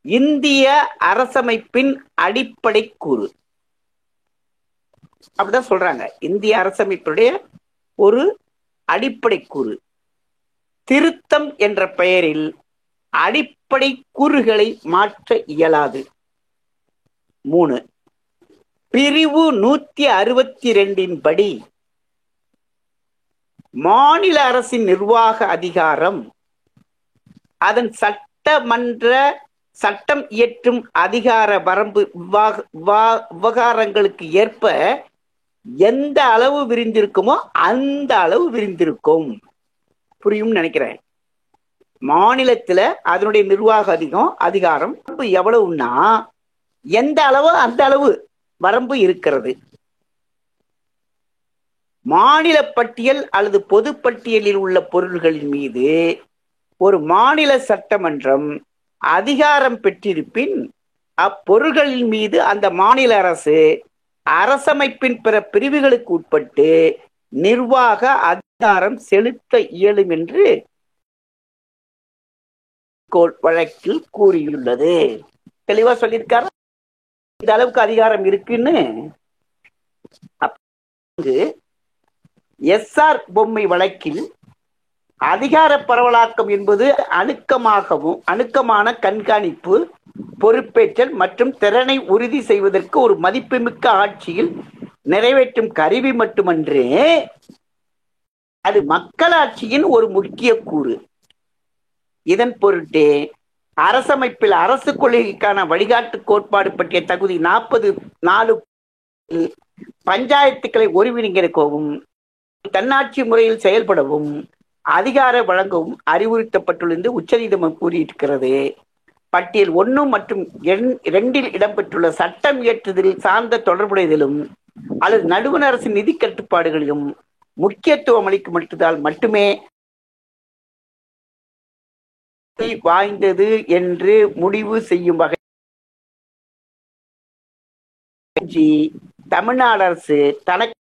இந்திய அரசமைப்பின் அடிப்படை கூறு. அப்படிதான் சொல்றாங்க. இந்திய அரசமைப்புடைய ஒரு அடிப்படை கூறு திருத்தம் என்ற பெயரில் அடிப்படை கூறுகளை மாற்ற இயலாது. மூணு பிரிவு நூத்தி அறுபத்தி ரெண்டின் படி மாநில அரசின் நிர்வாக அதிகாரம் அதன் சட்டமன்ற சட்டம் இயற்றும் அதிகார வரம்பு விவா- விவகாரங்களுக்கு ஏற்ப எந்த அளவு விரிந்திருக்குமோ அந்த அளவு விரிந்திருக்கும். புரியும் நினைக்கிறேன். மாநிலத்துல அதனுடைய நிர்வாக அதிகம் அதிகாரம் எவ்வளவுன்னா எந்த அளவு அந்த அளவு வரம்பு இருக்கிறது. மாநில பட்டியல் அல்லது பொது பட்டியலில் உள்ள பொருள்களின் மீது ஒரு மாநில சட்டமன்றம் அதிகாரம் பெற்றிருப்பின் அப்பொருள்களின் மீது அந்த மாநில அரசு அரசமைப்பின் பிற பிரிவுகளுக்கு உட்பட்டு நிர்வாக அதிகாரம் செலுத்த இயலும் என்று வழக்கில் கூறியுள்ளது. தெளிவா சொல்லியிருக்காரு? இந்த அளவுக்கு அதிகாரம் இருக்குன்னு. எஸ்ஆர் பொம்மை வழக்கில் அதிகார பரவலாக்கம் என்பது அணுக்கமாகவும் அணுக்கமான கண்காணிப்பு பொறுப்பேற்றல் மற்றும் திறனை உறுதி செய்வதற்கு ஒரு மதிப்புமிக்க ஆட்சியில் நிறைவேற்றும் கருவி மட்டுமன்று அது மக்களாட்சியின் ஒரு முக்கிய கூறு. இதன் பொருட்டே அரசமைப்பில் அரசு கொள்கைக்கான வழிகாட்டு கோட்பாடு பற்றிய தகுதி நாற்பது நாலு பஞ்சாயத்துக்களை ஒருங்கிணைக்கவும் தன்னாட்சி முறையில் செயல்படவும் அதிகார வழங்கவும் அறிவுறுத்தப்பட்டுள்ளது உச்சநீதிமன்றம் கூறியிருக்கிறது. பட்டியல் ஒன்று மற்றும் எண்- இரண்டில் இடம்பெற்றுள்ள சட்டம் இயற்றுதல் சார்ந்த தொடர்புடையதிலும் அல்லது நடுவண் அரசின் நிதி கட்டுப்பாடுகளிலும் முக்கியத்துவம் அளிக்கப்பட்டதால் மட்டுமே வாய்ந்தது என்று முடிவு செய்யும் வகை தமிழ்நாடு அரசு தனக்கு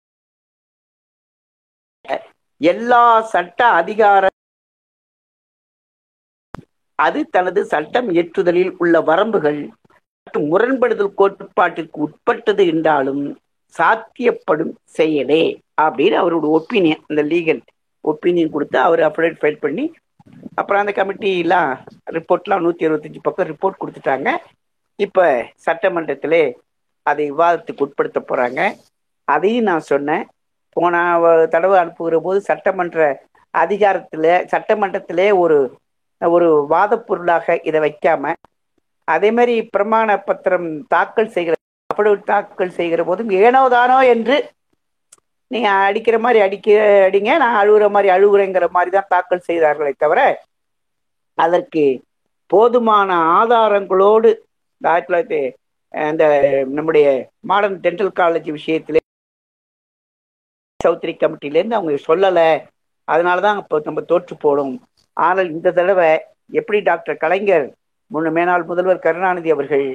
எல்லா சட்ட அதிகார அது தனது சட்டம் இயற்றுதலில் உள்ள வரம்புகள் மற்றும் முரண்படுதல் கோட்பாட்டிற்கு உட்பட்டது என்றாலும் சாத்தியப்படும் செயலே அப்படின்னு அவரோட ஒப்பீனியன் அந்த லீகல் ஒப்பீனியன் கொடுத்து அவர் அப்டேட் ஃபைல் பண்ணி அப்புறம் அந்த கமிட்டிலாம் ரிப்போர்ட்லாம் நூற்றி அறுபத்தஞ்சு பக்கம் ரிப்போர்ட் கொடுத்துட்டாங்க. இப்போ சட்டமன்றத்திலே அதை விவாதத்துக்கு உட்படுத்த போகிறாங்க அதையும் நான் சொன்னேன். போன தடவை அனுப்புகிற போது சட்டமன்ற அதிகாரத்தில் சட்டமன்றத்திலே ஒரு ஒரு வாத பொருளாக இதை வைக்காம அதே மாதிரி பிரமாண பத்திரம் தாக்கல் செய்கிற அப்படி தாக்கல் செய்கிற போதும் ஏனோ தானோ என்று நீங்க அடிக்கிற மாதிரி அடிக்க அடிங்க நான் அழுகுற மாதிரி அழுகுறேங்கிற மாதிரி தான் தாக்கல் செய்தார்களே தவிர அதற்கு போதுமான ஆதாரங்களோடு ஆயிரத்தி தொள்ளாயிரத்தி அந்த நம்முடைய மாடர்ன் டென்டல் காலேஜ் விஷயத்திலே சௌத்ரி கமிட்டிலேருந்து அவங்க சொல்லலை. அதனால தான் இப்போ நம்ம தோற்று போடும் ஆனால் இந்த தடவை எப்படி டாக்டர் கலைஞர் முன்ன மேனால் முதல்வர் கருணாநிதி அவர்கள்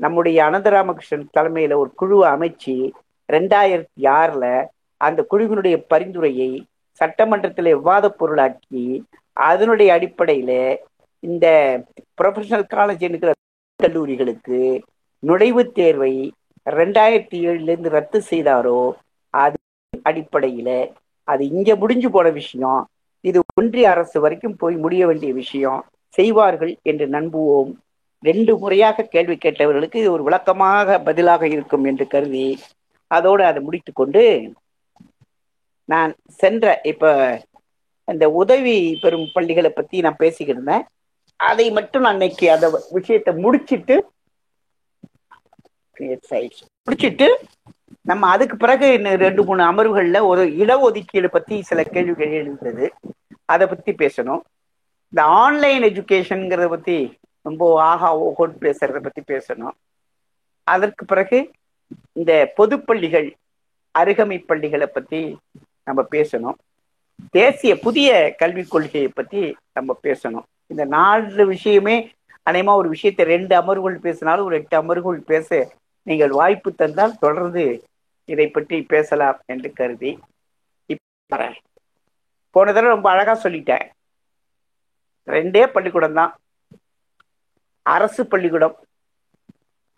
நம்முடைய அனந்தராமகிருஷ்ணன் தலைமையில ஒரு குழுவை அமைச்சு ரெண்டாயிரத்தி ஆறுல அந்த குழுவினுடைய பரிந்துரையை சட்டமன்றத்தில் விவாத பொருளாக்கி அதனுடைய அடிப்படையில இந்த ப்ரொஃபஷனல் காலேஜ் என்கிற கல்லூரிகளுக்கு நுழைவுத் தேர்வை ரெண்டாயிரத்தி ஏழுல இருந்து ரத்து செய்தாரோ அது அடிப்படையில அது இங்க முடிஞ்சு போன விஷயம். இது ஒன்றிய அரசு வரைக்கும் போய் முடிய வேண்டிய விஷயம். செய்வார்கள் என்று நம்புவோம். ரெண்டு முறையாக கேள்வி கேட்டவர்களுக்கு இது ஒரு விளக்கமாக பதிலாக இருக்கும் என்று கருதி அதோடு அதை முடித்து கொண்டு நான் சென்ற இப்ப இந்த உதவி பெறும் பள்ளிகளை பத்தி நான் பேசிக்கிட்டு இருந்தேன். அதை மட்டும் நான் இன்னைக்கு அந்த விஷயத்தை முடிச்சிட்டு முடிச்சிட்டு நம்ம அதுக்கு பிறகு இன்னும் ரெண்டு மூணு அமர்வுகள்ல ஒரு இடஒதுக்கீடு பத்தி சில கேள்விகள் எழுந்தது அதை பத்தி பேசணும். இந்த ஆன்லைன் எஜுகேஷனுங்கிறத பத்தி ரொம்ப ஆஹா ஓஹோன்னு பேசுறத பத்தி பேசணும். அதற்கு பிறகு இந்த பொதுப்பள்ளிகள் அருகமை பள்ளிகளை பத்தி நம்ம பேசணும். தேசிய புதிய கல்விக் கொள்கையை பத்தி நம்ம பேசணும். இந்த நாலு விஷயமே அநேகமா ஒரு விஷயத்தை ரெண்டு அமர்வுகள் பேசினாலும் ஒரு எட்டு அமர்வுகள் பேச நீங்கள் வாய்ப்பு தந்தால் தொடர்ந்து இதை பற்றி பேசலாம் என்று கருதி இப்ப போன தடவை ரொம்ப அழகா சொல்லிட்டேன். ரெண்டே பள்ளிக்கூடம் தான். அரசு பள்ளிக்கூடம்.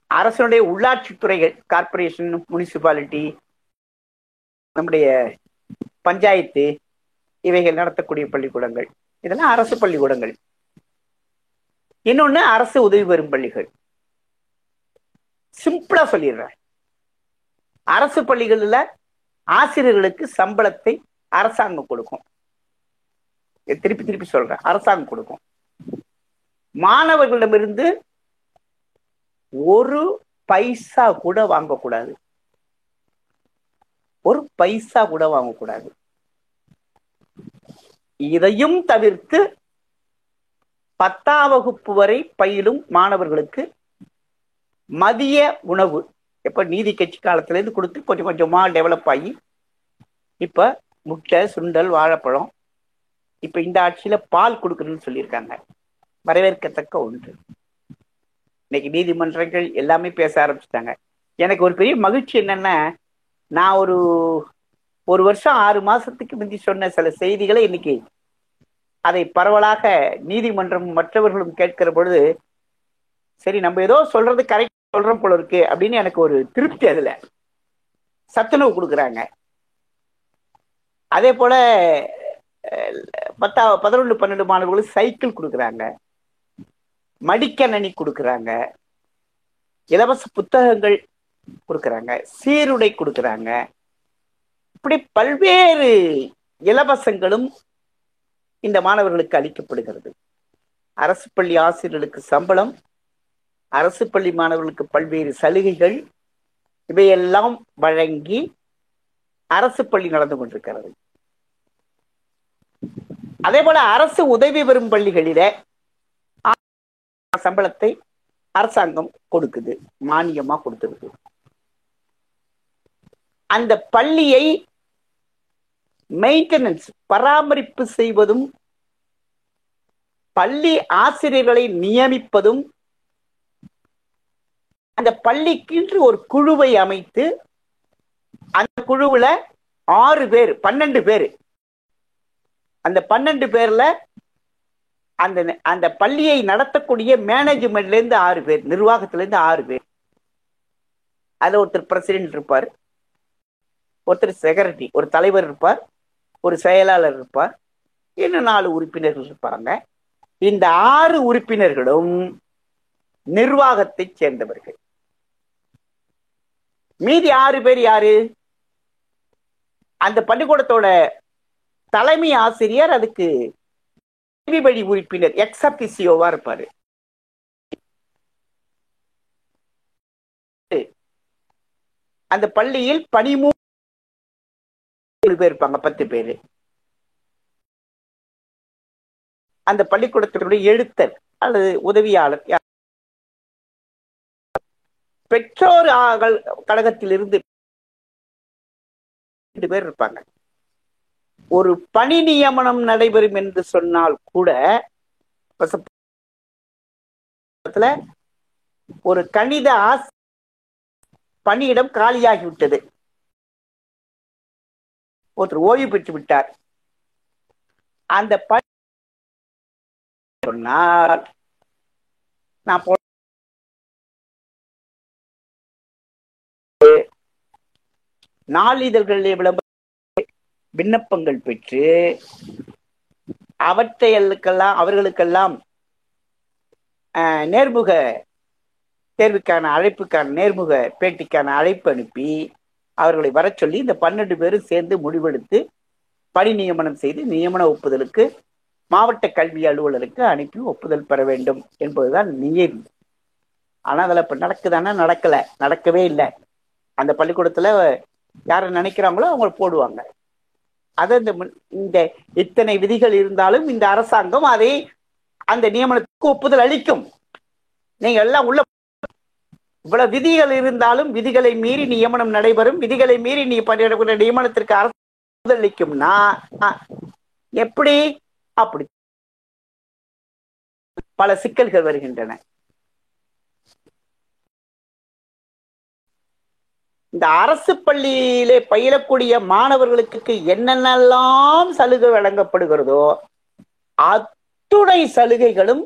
அரசனுடைய உள்ளாட்சி துறைகள் கார்பரேஷன் முனிசிபாலிட்டி நம்முடைய பஞ்சாயத்து இவைகள் நடத்தக்கூடிய பள்ளிக்கூடங்கள். இதெல்லாம் அரசு பள்ளிக்கூடங்கள். இன்னொன்னு அரசு உதவி பெறும் பள்ளிகள். சிம்பிளா சொல்லிடுறேன். அரசு பள்ளிகளில் ஆசிரியர்களுக்கு சம்பளத்தை அரசாங்கம் கொடுக்கும். திருப்பி திருப்பி சொல்றேன். அரசாங்கம் கொடுக்கும். மாணவர்களிடமிருந்து ஒரு பைசா கூட வாங்கக்கூடாது. ஒரு பைசா கூட வாங்கக்கூடாது. இதையும் தவிர்த்து பத்தாம் வகுப்பு வரை பயிலும் மாணவர்களுக்கு மதிய உணவு இப்போ நீதி கட்சி காலத்துல இருந்து கொடுத்து கொஞ்சம் கொஞ்சமா டெவலப் ஆகி இப்ப முட்டை சுண்டல் வாழைப்பழம் இப்ப இந்த ஆட்சியில பால் கொடுக்கணும்னு சொல்லியிருக்காங்க. வரவேற்கத்தக்க ஒன்று. இன்னைக்கு நீதிமன்றங்கள் எல்லாமே பேச ஆரம்பிச்சிட்டாங்க. எனக்கு ஒரு பெரிய மகிழ்ச்சி என்னன்னா நான் ஒரு ஒரு வருஷம் ஆறு மாசத்துக்கு முந்தி சொன்ன சில செய்திகளை இன்னைக்கு அதை பரவலாக நீதிமன்றம் மற்றவர்களும் கேட்கிற பொழுது சரி நம்ம ஏதோ சொல்றது கரெக்ட் சொல்றோம் போல இருக்கு அப்படின்னு எனக்கு ஒரு திருப்தி அதுல. சத்துணவு கொடுக்குறாங்க. அதே போல பத்தா பதினொன்று பன்னெண்டு மாணவர்களுக்கு சைக்கிள் கொடுக்குறாங்க. மடிக்கணனி கொடுக்குறாங்க. இலவச புத்தகங்கள் கொடுக்குறாங்க. சீருடை கொடுக்குறாங்க. இப்படி பல்வேறு இலவசங்களும் இந்த மாணவர்களுக்கு அளிக்கப்படுகிறது. அரசு பள்ளி ஆசிரியர்களுக்கு சம்பளம் அரசு பள்ளி மாணவர்களுக்கு பல்வேறு சலுகைகள் இவையெல்லாம் வழங்கி அரசு பள்ளி நடந்து கொண்டிருக்கிறது. அதே போல அரசு உதவி பெறும் பள்ளிகளில சம்பளத்தை அரசாங்கம் கொடுக்குது மானியமா கொடுத்துருக்கு அந்த பள்ளியை மெயின்டெனன்ஸ் பராமரிப்பு செய்வதும் பள்ளி ஆசிரியர்களை நியமிப்பதும் அந்த பள்ளிக்கென்று ஒரு குழுவை அமைத்து அந்த குழுவுல ஆறு பேர் பன்னெண்டு பேர். அந்த பன்னெண்டு பேர்ல அந்த அந்த பள்ளியை நடத்தக்கூடிய மேனேஜ்மெண்ட்ல இருந்து ஆறு பேர் நிர்வாகத்துல இருந்து ஆறு பேர். அதுல ஒருத்தர் பிரசிடென்ட் இருப்பார். ஒருத்தர் செக்ரட்டரி ஒரு தலைவர் இருப்பார். ஒரு செயலாளர் இருப்பார். இன்னும் நாலு உறுப்பினர்கள் இருப்பாங்க? இந்த ஆறு உறுப்பினர்களும் நிர்வாகத்தை சேர்ந்தவர்கள். மீதி ஆறு பேர் யாரு? அந்த பள்ளிக்கூடத்தோட தலைமை ஆசிரியர் அதுக்கு வழி உறுப்பினர் எக்ஸபிசியோவா இருப்பாரு. அந்த பள்ளியில் பனிமூ பேர் இருப்பாங்க பத்து பேரு. அந்த பள்ளிக்கூடத்தினுடைய எழுத்தர் அல்லது உதவியாளர் பெற்றோர் கழகத்திலிருந்து ரெண்டு பேர் இருப்பாங்க. ஒரு பணி நியமனம் நடைபெறும் என்று சொன்னால் கூட ஒரு கணித ஆஸ் பணியிடம் காலியாகிவிட்டது. ஒருத்தர் ஓய்வு பெற்று விட்டார். அந்த பணி சொன்னால் நான் நாளிதழ்களில் விளம்பர விண்ணப்பங்கள் பெற்று அவற்றையெல்லாம் அவர்களுக்கெல்லாம் நேர்முக தேர்வுக்கான அழைப்புக்கான நேர்முக பேட்டிக்கான அழைப்பு அனுப்பி அவர்களை வர சொல்லி இந்த பன்னெண்டு பேரும் சேர்ந்து முடிவெடுத்து பணி நியமனம் செய்து நியமன ஒப்புதலுக்கு மாவட்ட கல்வி அலுவலருக்கு அனுப்பி ஒப்புதல் பெற வேண்டும் என்பதுதான் நியதி. ஆனா அதில் இப்போ நடக்குதானா நடக்கல. நடக்கவே இல்லை. அந்த பள்ளிக்கூடத்துல யாரை நினைக்கிறாங்களோ அவங்களை போடுவாங்க. அது இந்த இந்த இத்தனை விதிகள் இருந்தாலும் இந்த அரசாங்கம் அதை அந்த நியமனத்துக்கு ஒப்புதல் அளிக்கும். நீங்க எல்லாம் உள்ள இவ்வளவு விதிகள் இருந்தாலும் விதிகளை மீறி நியமனம் நடைபெறும். விதிகளை மீறி நீ பண்ணிடக்கூடிய நியமனத்திற்கு அரசு ஒப்புதல் அளிக்கும்னா எப்படி? அப்படி. பல சிக்கல்கள் வருகின்றன. இந்த அரசு பள்ளியிலே பயிலக்கூடிய மாணவர்களுக்கு என்னென்னலாம் சலுகை வழங்கப்படுகிறதோ அத்துணை சலுகைகளும்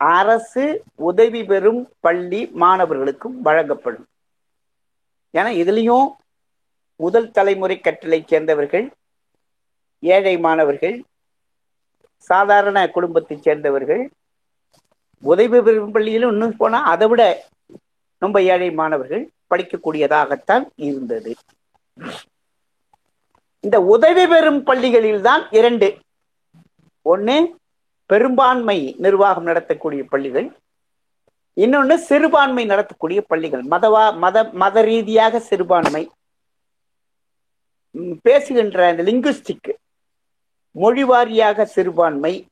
அரசு உதவி பெறும் பள்ளி மாணவர்களுக்கும் வழங்கப்படும். ஏன்னா இதுலேயும் முதல் தலைமுறை கற்றலை சேர்ந்தவர்கள் ஏழை மாணவர்கள் சாதாரண குடும்பத்தை சேர்ந்தவர்கள் உதவி பெறும் பள்ளியிலும் இன்னும் போனால் அதை விட ரொம்ப ஏழை மாணவர்கள் படிக்கக்கூடியதாகத்தான் இருந்தது. இந்த உதவி பெறும் பள்ளிகளில் தான் இரண்டு. ஒன்னு பெரும்பான்மை நிர்வாகம் நடத்தக்கூடிய பள்ளிகள். இன்னொன்னு சிறுபான்மை நடத்தக்கூடிய பள்ளிகள். மதவா மத மத ரீதியாக சிறுபான்மை. பேசுகின்ற அந்த லிங்குஸ்டிக். மொழி வாரியாக சிறுபான்மை.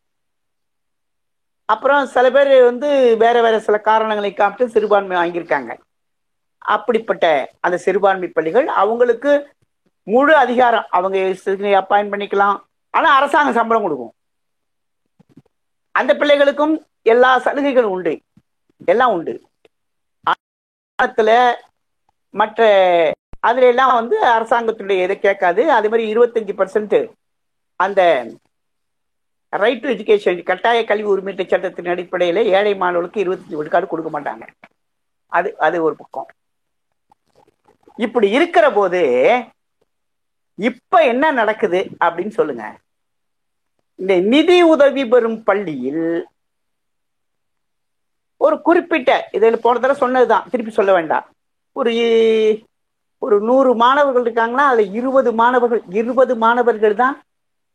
அப்புறம் சில பேர் வந்து வேற வேற சில காரணங்களை காமிட்டு சிறுபான்மை வாங்கியிருக்காங்க. அப்படிப்பட்ட அந்த சிறுபான்மை பள்ளிகள் அவங்களுக்கு முழு அதிகாரம். அவங்க அப்பாயின்ட் பண்ணிக்கலாம். ஆனா அரசாங்கம் சம்பளம் கொடுக்கும். அந்த பிள்ளைகளுக்கும் எல்லா சலுகைகளும் உண்டு. எல்லாம் உண்டு. மற்ற அதுல எல்லாம் வந்து அரசாங்கத்துடைய இதை கேட்காது. அதே மாதிரி இருபத்தஞ்சு பர்சன்ட் அந்த ரைட் டு எஜுகேஷன் கட்டாய கல்வி உரிமை சட்டத்தின் அடிப்படையில ஏழை மாணவர்களுக்கு இருபத்தஞ்சு விழுக்காடு கொடுக்க மாட்டாங்க. அது அது ஒரு பக்கம். இப்படி இருக்கிற போது இப்ப என்ன நடக்குது அப்படின்னு சொல்லுங்க. இந்த நிதி உதவி பெறும் பள்ளியில் ஒரு குறிப்பிட்ட இதில் போன தடவை சொன்னதுதான் திருப்பி சொல்ல வேண்டாம். ஒரு ஒரு நூறு மாணவர்கள் இருக்காங்கன்னா அதுல இருபது மாணவர்கள் இருபது மாணவர்கள் தான்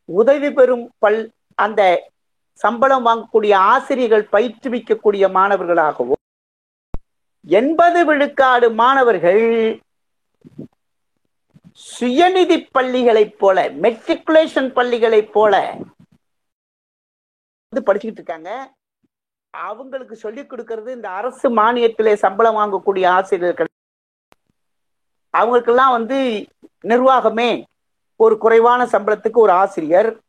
உதவி பெறும் பல் அந்த சம்பளம் வாங்கக்கூடிய ஆசிரியர்கள் பயிற்றுவிக்கக்கூடிய மாணவர்களாகவும் எண்பது விழுக்காடு மாணவர்கள் சுயநிதி பள்ளிகளைப் போல மெட்ரிகுலேஷன் பள்ளிகளைப் போல வந்து படிச்சுக்கிட்டு இருக்காங்க. அவங்களுக்கு சொல்லிக் கொடுக்கறது இந்த அரசு மானியத்திலே சம்பளம் வாங்கக்கூடிய ஆசிரியர்கள். அவங்களுக்கெல்லாம் வந்து நிர்வாகமே ஒரு குறைவான சம்பளத்துக்கு ஒரு ஆசிரியர்.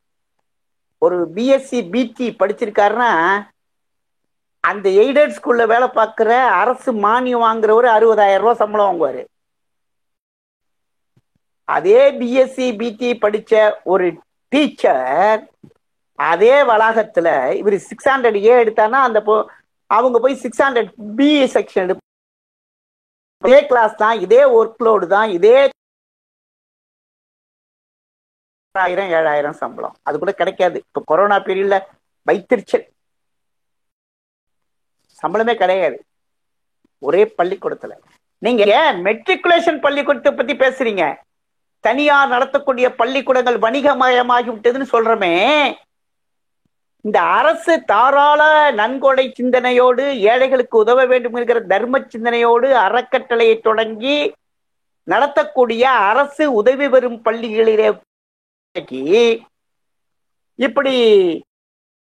ஒரு பிஎஸ்சி பிடி படிச்சிருக்காருன்னா அந்த எய்டட் ஸ்கூல்ல வேலை பார்க்குற அரசு மானியம் வாங்குறவர் அறுபதாயிரம் ரூபாய் சம்பளம் வாங்குவாரு. அதே பிஎஸ்சி பிடி படிச்ச ஒரு டீச்சர் அதே வளாகத்துல இவர் சிக்ஸ் ஹண்ட்ரட் ஏ எடுத்தானா அந்த போ அவங்க போய் சிக்ஸ் ஹண்ட்ரட் பி செக்ஷன் எடுப்பாங்க இதே கிளாஸ் தான் இதே ஒர்க் லோடு தான் இதே ஆயிரம் ஏழாயிரம் சம்பளம். அது கூட கிடைக்காது. இப்ப கொரோனா பீரியட்ல வைத்திருச்சல். சம்பளமே கிடையாது. ஒரே பள்ளிக்கூடத்துல. நீங்க மெட்ரிகுலேஷன் பள்ளிக்கூடத்தை பத்தி பேசுறீங்க? தனியார் நடத்தக்கூடிய பள்ளிக்கூடங்கள் வணிகமயமாகி விட்டதுன்னு சொல்றோமே. இந்த அரசு தாராள நன்கொடை சிந்தனையோடு ஏழைகளுக்கு உதவ வேண்டும் என்கிற தர்ம சிந்தனையோடு அறக்கட்டளையை தொடங்கி நடத்தக்கூடிய அரசு உதவி பெறும் பள்ளிகளிலே இன்னைக்கு இப்படி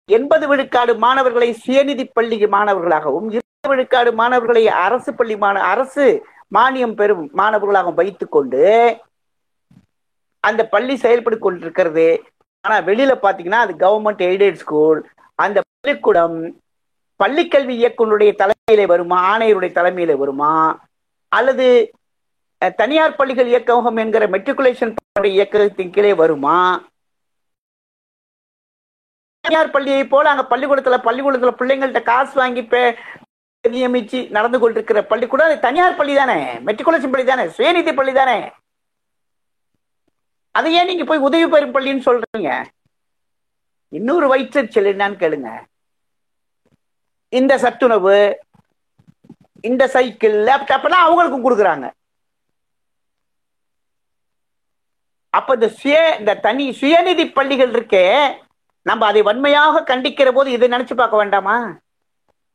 எண்பது விழுக்காடு மாணவர்களை சுயநிதி பள்ளி மாணவர்களாகவும் இருபது விழுக்காடு மாணவர்களை அரசு பள்ளி மாண அரசு மானியம் பெறும் மாணவர்களாகவும் வைத்துக் கொண்டு அந்த பள்ளி செயல்பட்டு கொண்டிருக்கிறது. ஆனா வெளியில பாத்தீங்கன்னா அது கவர்மெண்ட் எய்டட் ஸ்கூல் அந்த பள்ளிக்கூடம் பள்ளிக்கல்வி இயக்குனருடைய தலைமையில வருமா ஆணையருடைய தலைமையில வருமா அல்லது தனியார் பள்ளிகள் இயக்கம் என்கிற மெட்ரிகுலேஷன் இயக்கத்தின் கீழே வருமா? தனியார் பள்ளியை போல அங்க பள்ளிக்கூடத்துல பள்ளிக்கூடத்துல பிள்ளைங்கள்ட்ட காசு வாங்கி பே- நியமிச்சு நடந்து கொண்டிருக்கிற பள்ளிக்கூடம் அது தனியார் பள்ளி தானே? மெட்ரிகுலேஷன் பள்ளி தானே? சுயநிதி பள்ளி தானே? அதை ஏன் நீங்க போய் உதவி பெறும் பள்ளின்னு சொல்றீங்க? இன்னொரு வயிற்றுச்சல் என்னன்னு கேளுங்க. இந்த சத்துணவு இந்த சைக்கிள் லேப்டாப் எல்லாம் அவங்களுக்கும் கொடுக்குறாங்க. அப்ப இந்த சுய இந்த தனி சுயநிதி பள்ளிகள் இருக்கே நம்ம அதை வன்மையாக கண்டிக்கிற போது இதை நினைச்சு பார்க்க வேண்டாமா?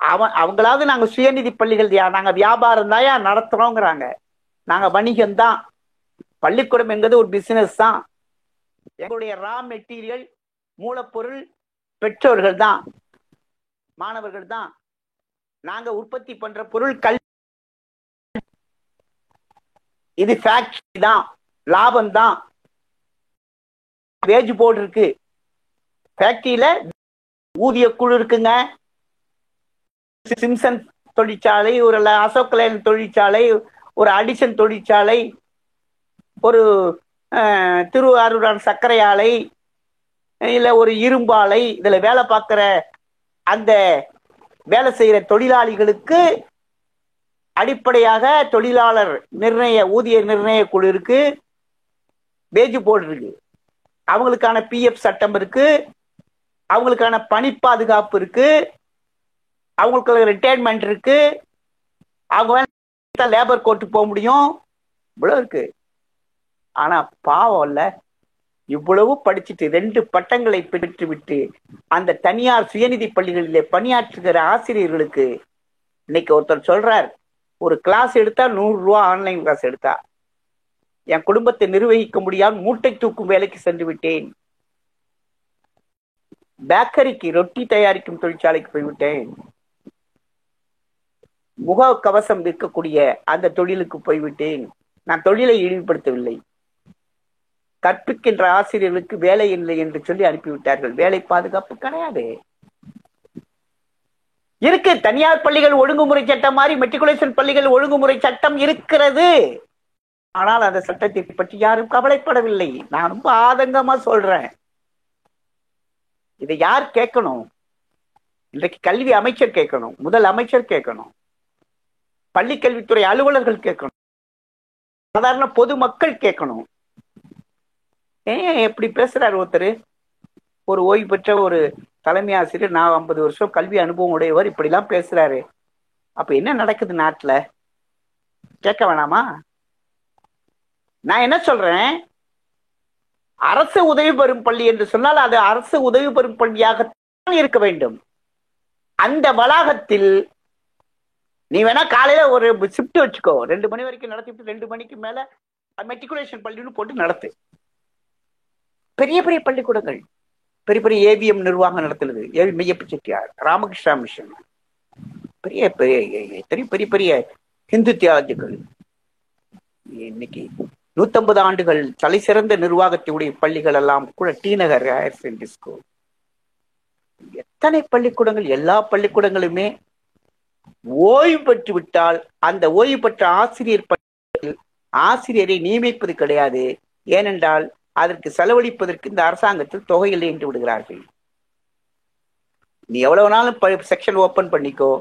அவன் அவங்களாவது நாங்க சுயநிதி பள்ளிகள் நாங்க வியாபாரம் தான் நடத்துறோங்கிறாங்க. நாங்க வணிகம் தான். பள்ளிக்கூடம் என்பது ஒரு பிசினஸ் தான். எங்களுடைய ரா மெட்டீரியல் மூலப்பொருள் பெற்றோர்கள் தான். மாணவர்கள் தான். நாங்க உற்பத்தி பண்ற பொருள் கல் இது ஃபேக்டரி தான். லாபம் தான். வேஜ் போர்டு இருக்கு ஃபேக்டரியில ஊதிய குழு இருக்குங்க. சிம்சன் தொழிற்சாலை ஒரு அசோக் லைன் தொழிற்சாலை ஒரு அடிசன் தொழிற்சாலை ஒரு திருவாரூரான் சர்க்கரை ஆலை இல்லை ஒரு இரும்பு ஆலை இதில் வேலை பார்க்குற அந்த வேலை செய்கிற தொழிலாளிகளுக்கு அடிப்படையாக தொழிலாளர் நிர்ணய ஊதிய நிர்ணய குழு இருக்கு. வேஜ் போர்டு இருக்கு அவங்களுக்கான பிஎஃப் சட்டம் இருக்கு. அவங்களுக்கான பணி பாதுகாப்பு இருக்கு. அவங்களுக்கு ரிட்டையர்மெண்ட் இருக்கு. அவங்க வேணா லேபர் கோர்ட்டு போக முடியும். இவ்வளவு இருக்கு. ஆனா பாவம் இல்ல. இவ்வளவு படிச்சுட்டு ரெண்டு பட்டங்களை பெற்று விட்டு அந்த தனியார் சுயநிதி பள்ளிகளிலே பணியாற்றுகிற ஆசிரியர்களுக்கு இன்னைக்கு ஒருத்தர் சொல்றார். ஒரு கிளாஸ் எடுத்தா நூறு ரூபா ஆன்லைன் கிளாஸ் எடுத்தா. என் குடும்பத்தை நிர்வகிக்க முடியாமல் மூட்டை தூக்கும் வேலைக்கு சென்று விட்டேன். பேக்கரிக்கு ரொட்டி தயாரிக்கும் தொழிற்சாலைக்கு போய்விட்டேன். முக கவசம் விற்கக்கூடிய அந்த தொழிலுக்கு போய்விட்டேன். நான் தொழிலை இழிவுபடுத்தவில்லை. கற்பிக்கின்ற ஆசிரியர்களுக்கு வேலை இல்லை என்று சொல்லி அனுப்பிவிட்டார்கள். வேலை பாதுகாப்பு கிடையாது. இருக்கு தனியார் பள்ளிகள் ஒழுங்குமுறை சட்டம் மாதிரி மெட்ரிகுலேஷன் பள்ளிகள் ஒழுங்குமுறை சட்டம் இருக்கிறது. ஆனால் அந்த சட்டத்தை பற்றி யாரும் கவலைப்படவில்லை. நான் ரொம்ப ஆதங்கமா சொல்றேன். இதை யார் கேட்கணும்? இன்றைக்கு கல்வி அமைச்சர் கேட்கணும் முதல் அமைச்சர் கேட்கணும் பள்ளி கல்வித்துறை அலுவலர்கள் கேட்கணும் சாதாரண பொதுமக்கள் கேட்கணும். ஏன் எப்படி பேசுறாரு ஒருத்தர்? ஒரு ஓய்வு பெற்ற ஒரு தலைமை ஆசிரியர் நான் ஐம்பது வருஷம் கல்வி அனுபவம் உடையவர் இப்படிலாம் பேசுறாரு. அப்ப என்ன நடக்குது நாட்டுல? கேட்க வேணாமா? நான் என்ன சொல்றேன்? அரசு உதவி பெறும் பள்ளி என்று சொன்னால் அது அரசு உதவி பெறும் பள்ளியாகத்தான் இருக்க வேண்டும். அந்த வளாகத்தில் நீ வேணா காலையில ஒரு ஷிஃப்ட் வச்சுக்கோ. ரெண்டு மணி வரைக்கும் நடத்திட்டு ரெண்டு மணிக்கு மேல மெட்ரிகுலேஷன் பள்ளின்னு போட்டு நடத்து. பெரிய பெரிய பள்ளிக்கூடங்கள். பெரிய பெரிய ஏவிஎம் நிர்வாகம் நடத்துறது ஏவி மையப்ப செட்டியார் ராமகிருஷ்ணா மிஷன். பெரிய பெரிய பெரிய பெரிய பெரிய ஹிந்து தியாலஜிகள் இன்னைக்கு நூத்தம்பது ஆண்டுகள் தலை சிறந்த நிர்வாகத்தினுடைய பள்ளிகள் எல்லாம் கூட T Nagar higher secondary school. எத்தனை பள்ளிக்கூடங்கள்? எல்லா பள்ளிக்கூடங்களுமே ஓய்வு பெற்று விட்டால் அந்த ஓய்வு பெற்ற ஆசிரியர் பள்ளியில் ஆசிரியரை நியமிப்பது கிடையாது. ஏனென்றால் அதற்கு செலவழிப்பதற்கு இந்த அரசாங்கத்தில் தொகை இல்லை என்று விடுகிறார்கள். நீ எவ்வளவு நாளும் செக்ஷன் ஓபன் பண்ணிக்கோ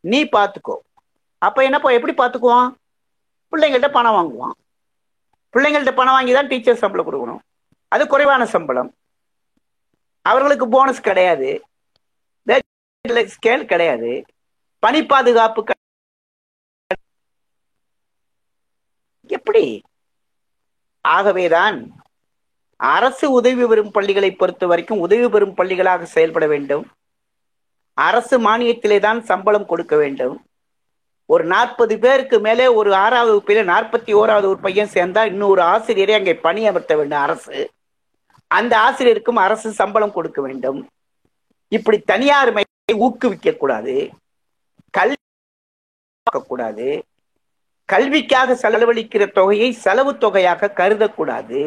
நீ பார்த்துக்கோ. அப்ப என்னப்பா எப்படி பார்த்துக்குவான்? பிள்ளைங்கள்ட்ட பணம் வாங்குவான். பிள்ளைங்கள்ட்ட பணம் வாங்கி தான் டீச்சர் சம்பளம் கொடுக்கணும். அது குறைவான சம்பளம். அவர்களுக்கு போனஸ் கிடையாது. ஸ்கேல் கிடையாது. பணி பாதுகாப்பு க- எப்படி? ஆகவேதான் அரசு உதவி பெறும் பள்ளிகளை பொறுத்த வரைக்கும் உதவி பெறும் பள்ளிகளாக செயல்பட வேண்டும். அரசு மானியத்திலே தான் சம்பளம் கொடுக்க வேண்டும். ஒரு நாற்பது பேருக்கு மேலே ஒரு ஆறாவது வகுப்பில நாற்பத்தி ஓராவது ஒரு பையன் சேர்ந்தா இன்னொரு ஆசிரியரை அங்கே பணியமர்த்த வேண்டும் அரசு. அந்த ஆசிரியருக்கும் அரசு சம்பளம் கொடுக்க வேண்டும். இப்படி தனியார் மையத்தை ஊக்குவிக்க கூடாது. கல்வி கூடாது. கல்விக்காக செலவழிக்கிற தொகையை செலவு தொகையாக கருதக்கூடாது.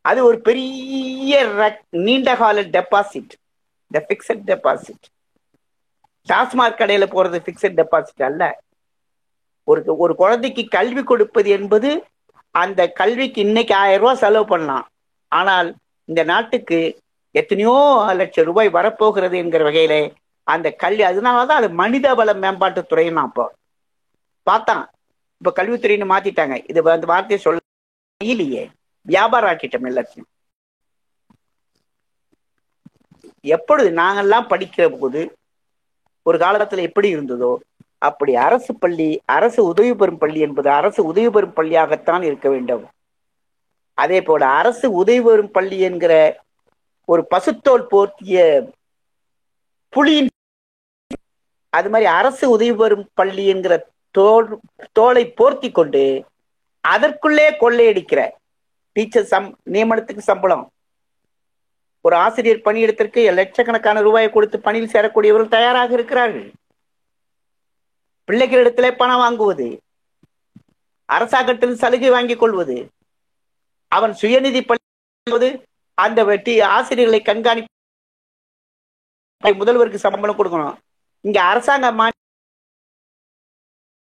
அது ஒரு பெரிய நீண்டகால நீண்ட கால deposit the fixed deposit TASMAC கடையில போறது பிக்சட் டெபாசிட் அல்ல. ஒரு ஒரு குழந்தைக்கு கல்வி கொடுப்பது என்பது அந்த கல்விக்கு இன்னைக்கு ஆயிரம் ரூபாய் செலவு பண்ணலாம். ஆனால் இந்த நாட்டுக்கு எத்தனையோ லட்சம் ரூபாய் வரப்போகிறது என்கிற வகையில அந்த கல்வி அதனாலதான் அது மனித வள மேம்பாட்டு துறைன்னு அப்போ பார்த்தான். இப்ப கல்வித்துறைன்னு மாத்திட்டாங்க. இது அந்த வார்த்தையை சொல்ல இல்லையே. வியாபாரம் ஆக்கிட்டோம் எல்லாத்தையும். எப்பொழுது நாங்கெல்லாம் படிக்கிற போது ஒரு காலத்துல எப்படி இருந்ததோ அப்படி அரசு பள்ளி அரசு உதவி பெறும் பள்ளி என்பது அரசு உதவி பெறும் பள்ளியாகத்தான் இருக்க வேண்டும். அதே போல அரசு உதவி பெறும் பள்ளி என்கிற ஒரு பசுத்தோல் போர்த்திய புலியின் அது மாதிரி அரசு உதவி பெறும் பள்ளி என்கிற தோல் தோலை போர்த்தி கொண்டு அதற்குள்ளே கொள்ளையடிக்கிற டீச்சர் சம் நியமனத்துக்கு சம்பளம் ஒரு ஆசிரியர் பணியிடத்திற்கு லட்சக்கணக்கான ரூபாயை கொடுத்து பணியில் சேரக்கூடியவர்கள் தயாராக இருக்கிறார்கள். பிள்ளைகளிடத்திலே பணம் வாங்குவது அரசாங்கத்தில் சலுகை வாங்கிக் கொள்வது அவன் சுயநிதி பள்ளி அந்த வெட்டி ஆசிரியர்களை கண்காணி முதல்வருக்கு சம்பளம் கொடுக்கணும். இங்க அரசாங்க மா-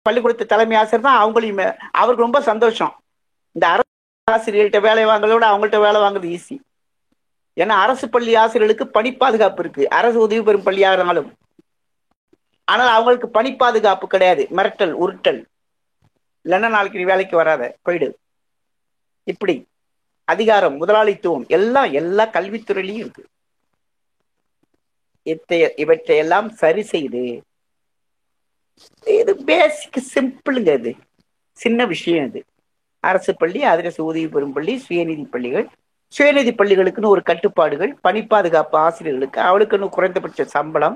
பள்ளிக்கூடத்து தலைமை ஆசிரியர் தான் அவங்களையும் அவருக்கு ரொம்ப சந்தோஷம். இந்த அரசு ஆசிரியர்கிட்ட வேலை வாங்குறத விட அவங்கள்ட்ட வேலை வாங்குறது ஈஸி ஏன்னா அரசு பள்ளி ஆசிரியர்களுக்கு பணி பாதுகாப்பு இருக்கு. அரசு உதவி பெறும் பள்ளியாக இருந்தாலும். ஆனால் அவங்களுக்கு பணி பாதுகாப்பு கிடையாது. மிரட்டல் உருட்டல். இல்லைன்னா நாளைக்கு நீ வேலைக்கு வராத. போயிடு. இப்படி. அதிகாரம் முதலாளித்துவம் எல்லாம் எல்லா கல்வித்துறையிலையும் இருக்கு. இத்தைய இவற்றையெல்லாம் சரி செய்து இது பேசிக் சிம்பிளுங்க இது. சின்ன விஷயம் இது. அரசு பள்ளி அதிரசு உதவி பெறும் பள்ளி சுயநிதி பள்ளிகள் சுயநிதி பள்ளிகளுக்குன்னு ஒரு கட்டுப்பாடுகள் பணி பாதுகாப்பு ஆசிரியர்களுக்கு அவளுக்குன்னு குறைந்தபட்ச சம்பளம்.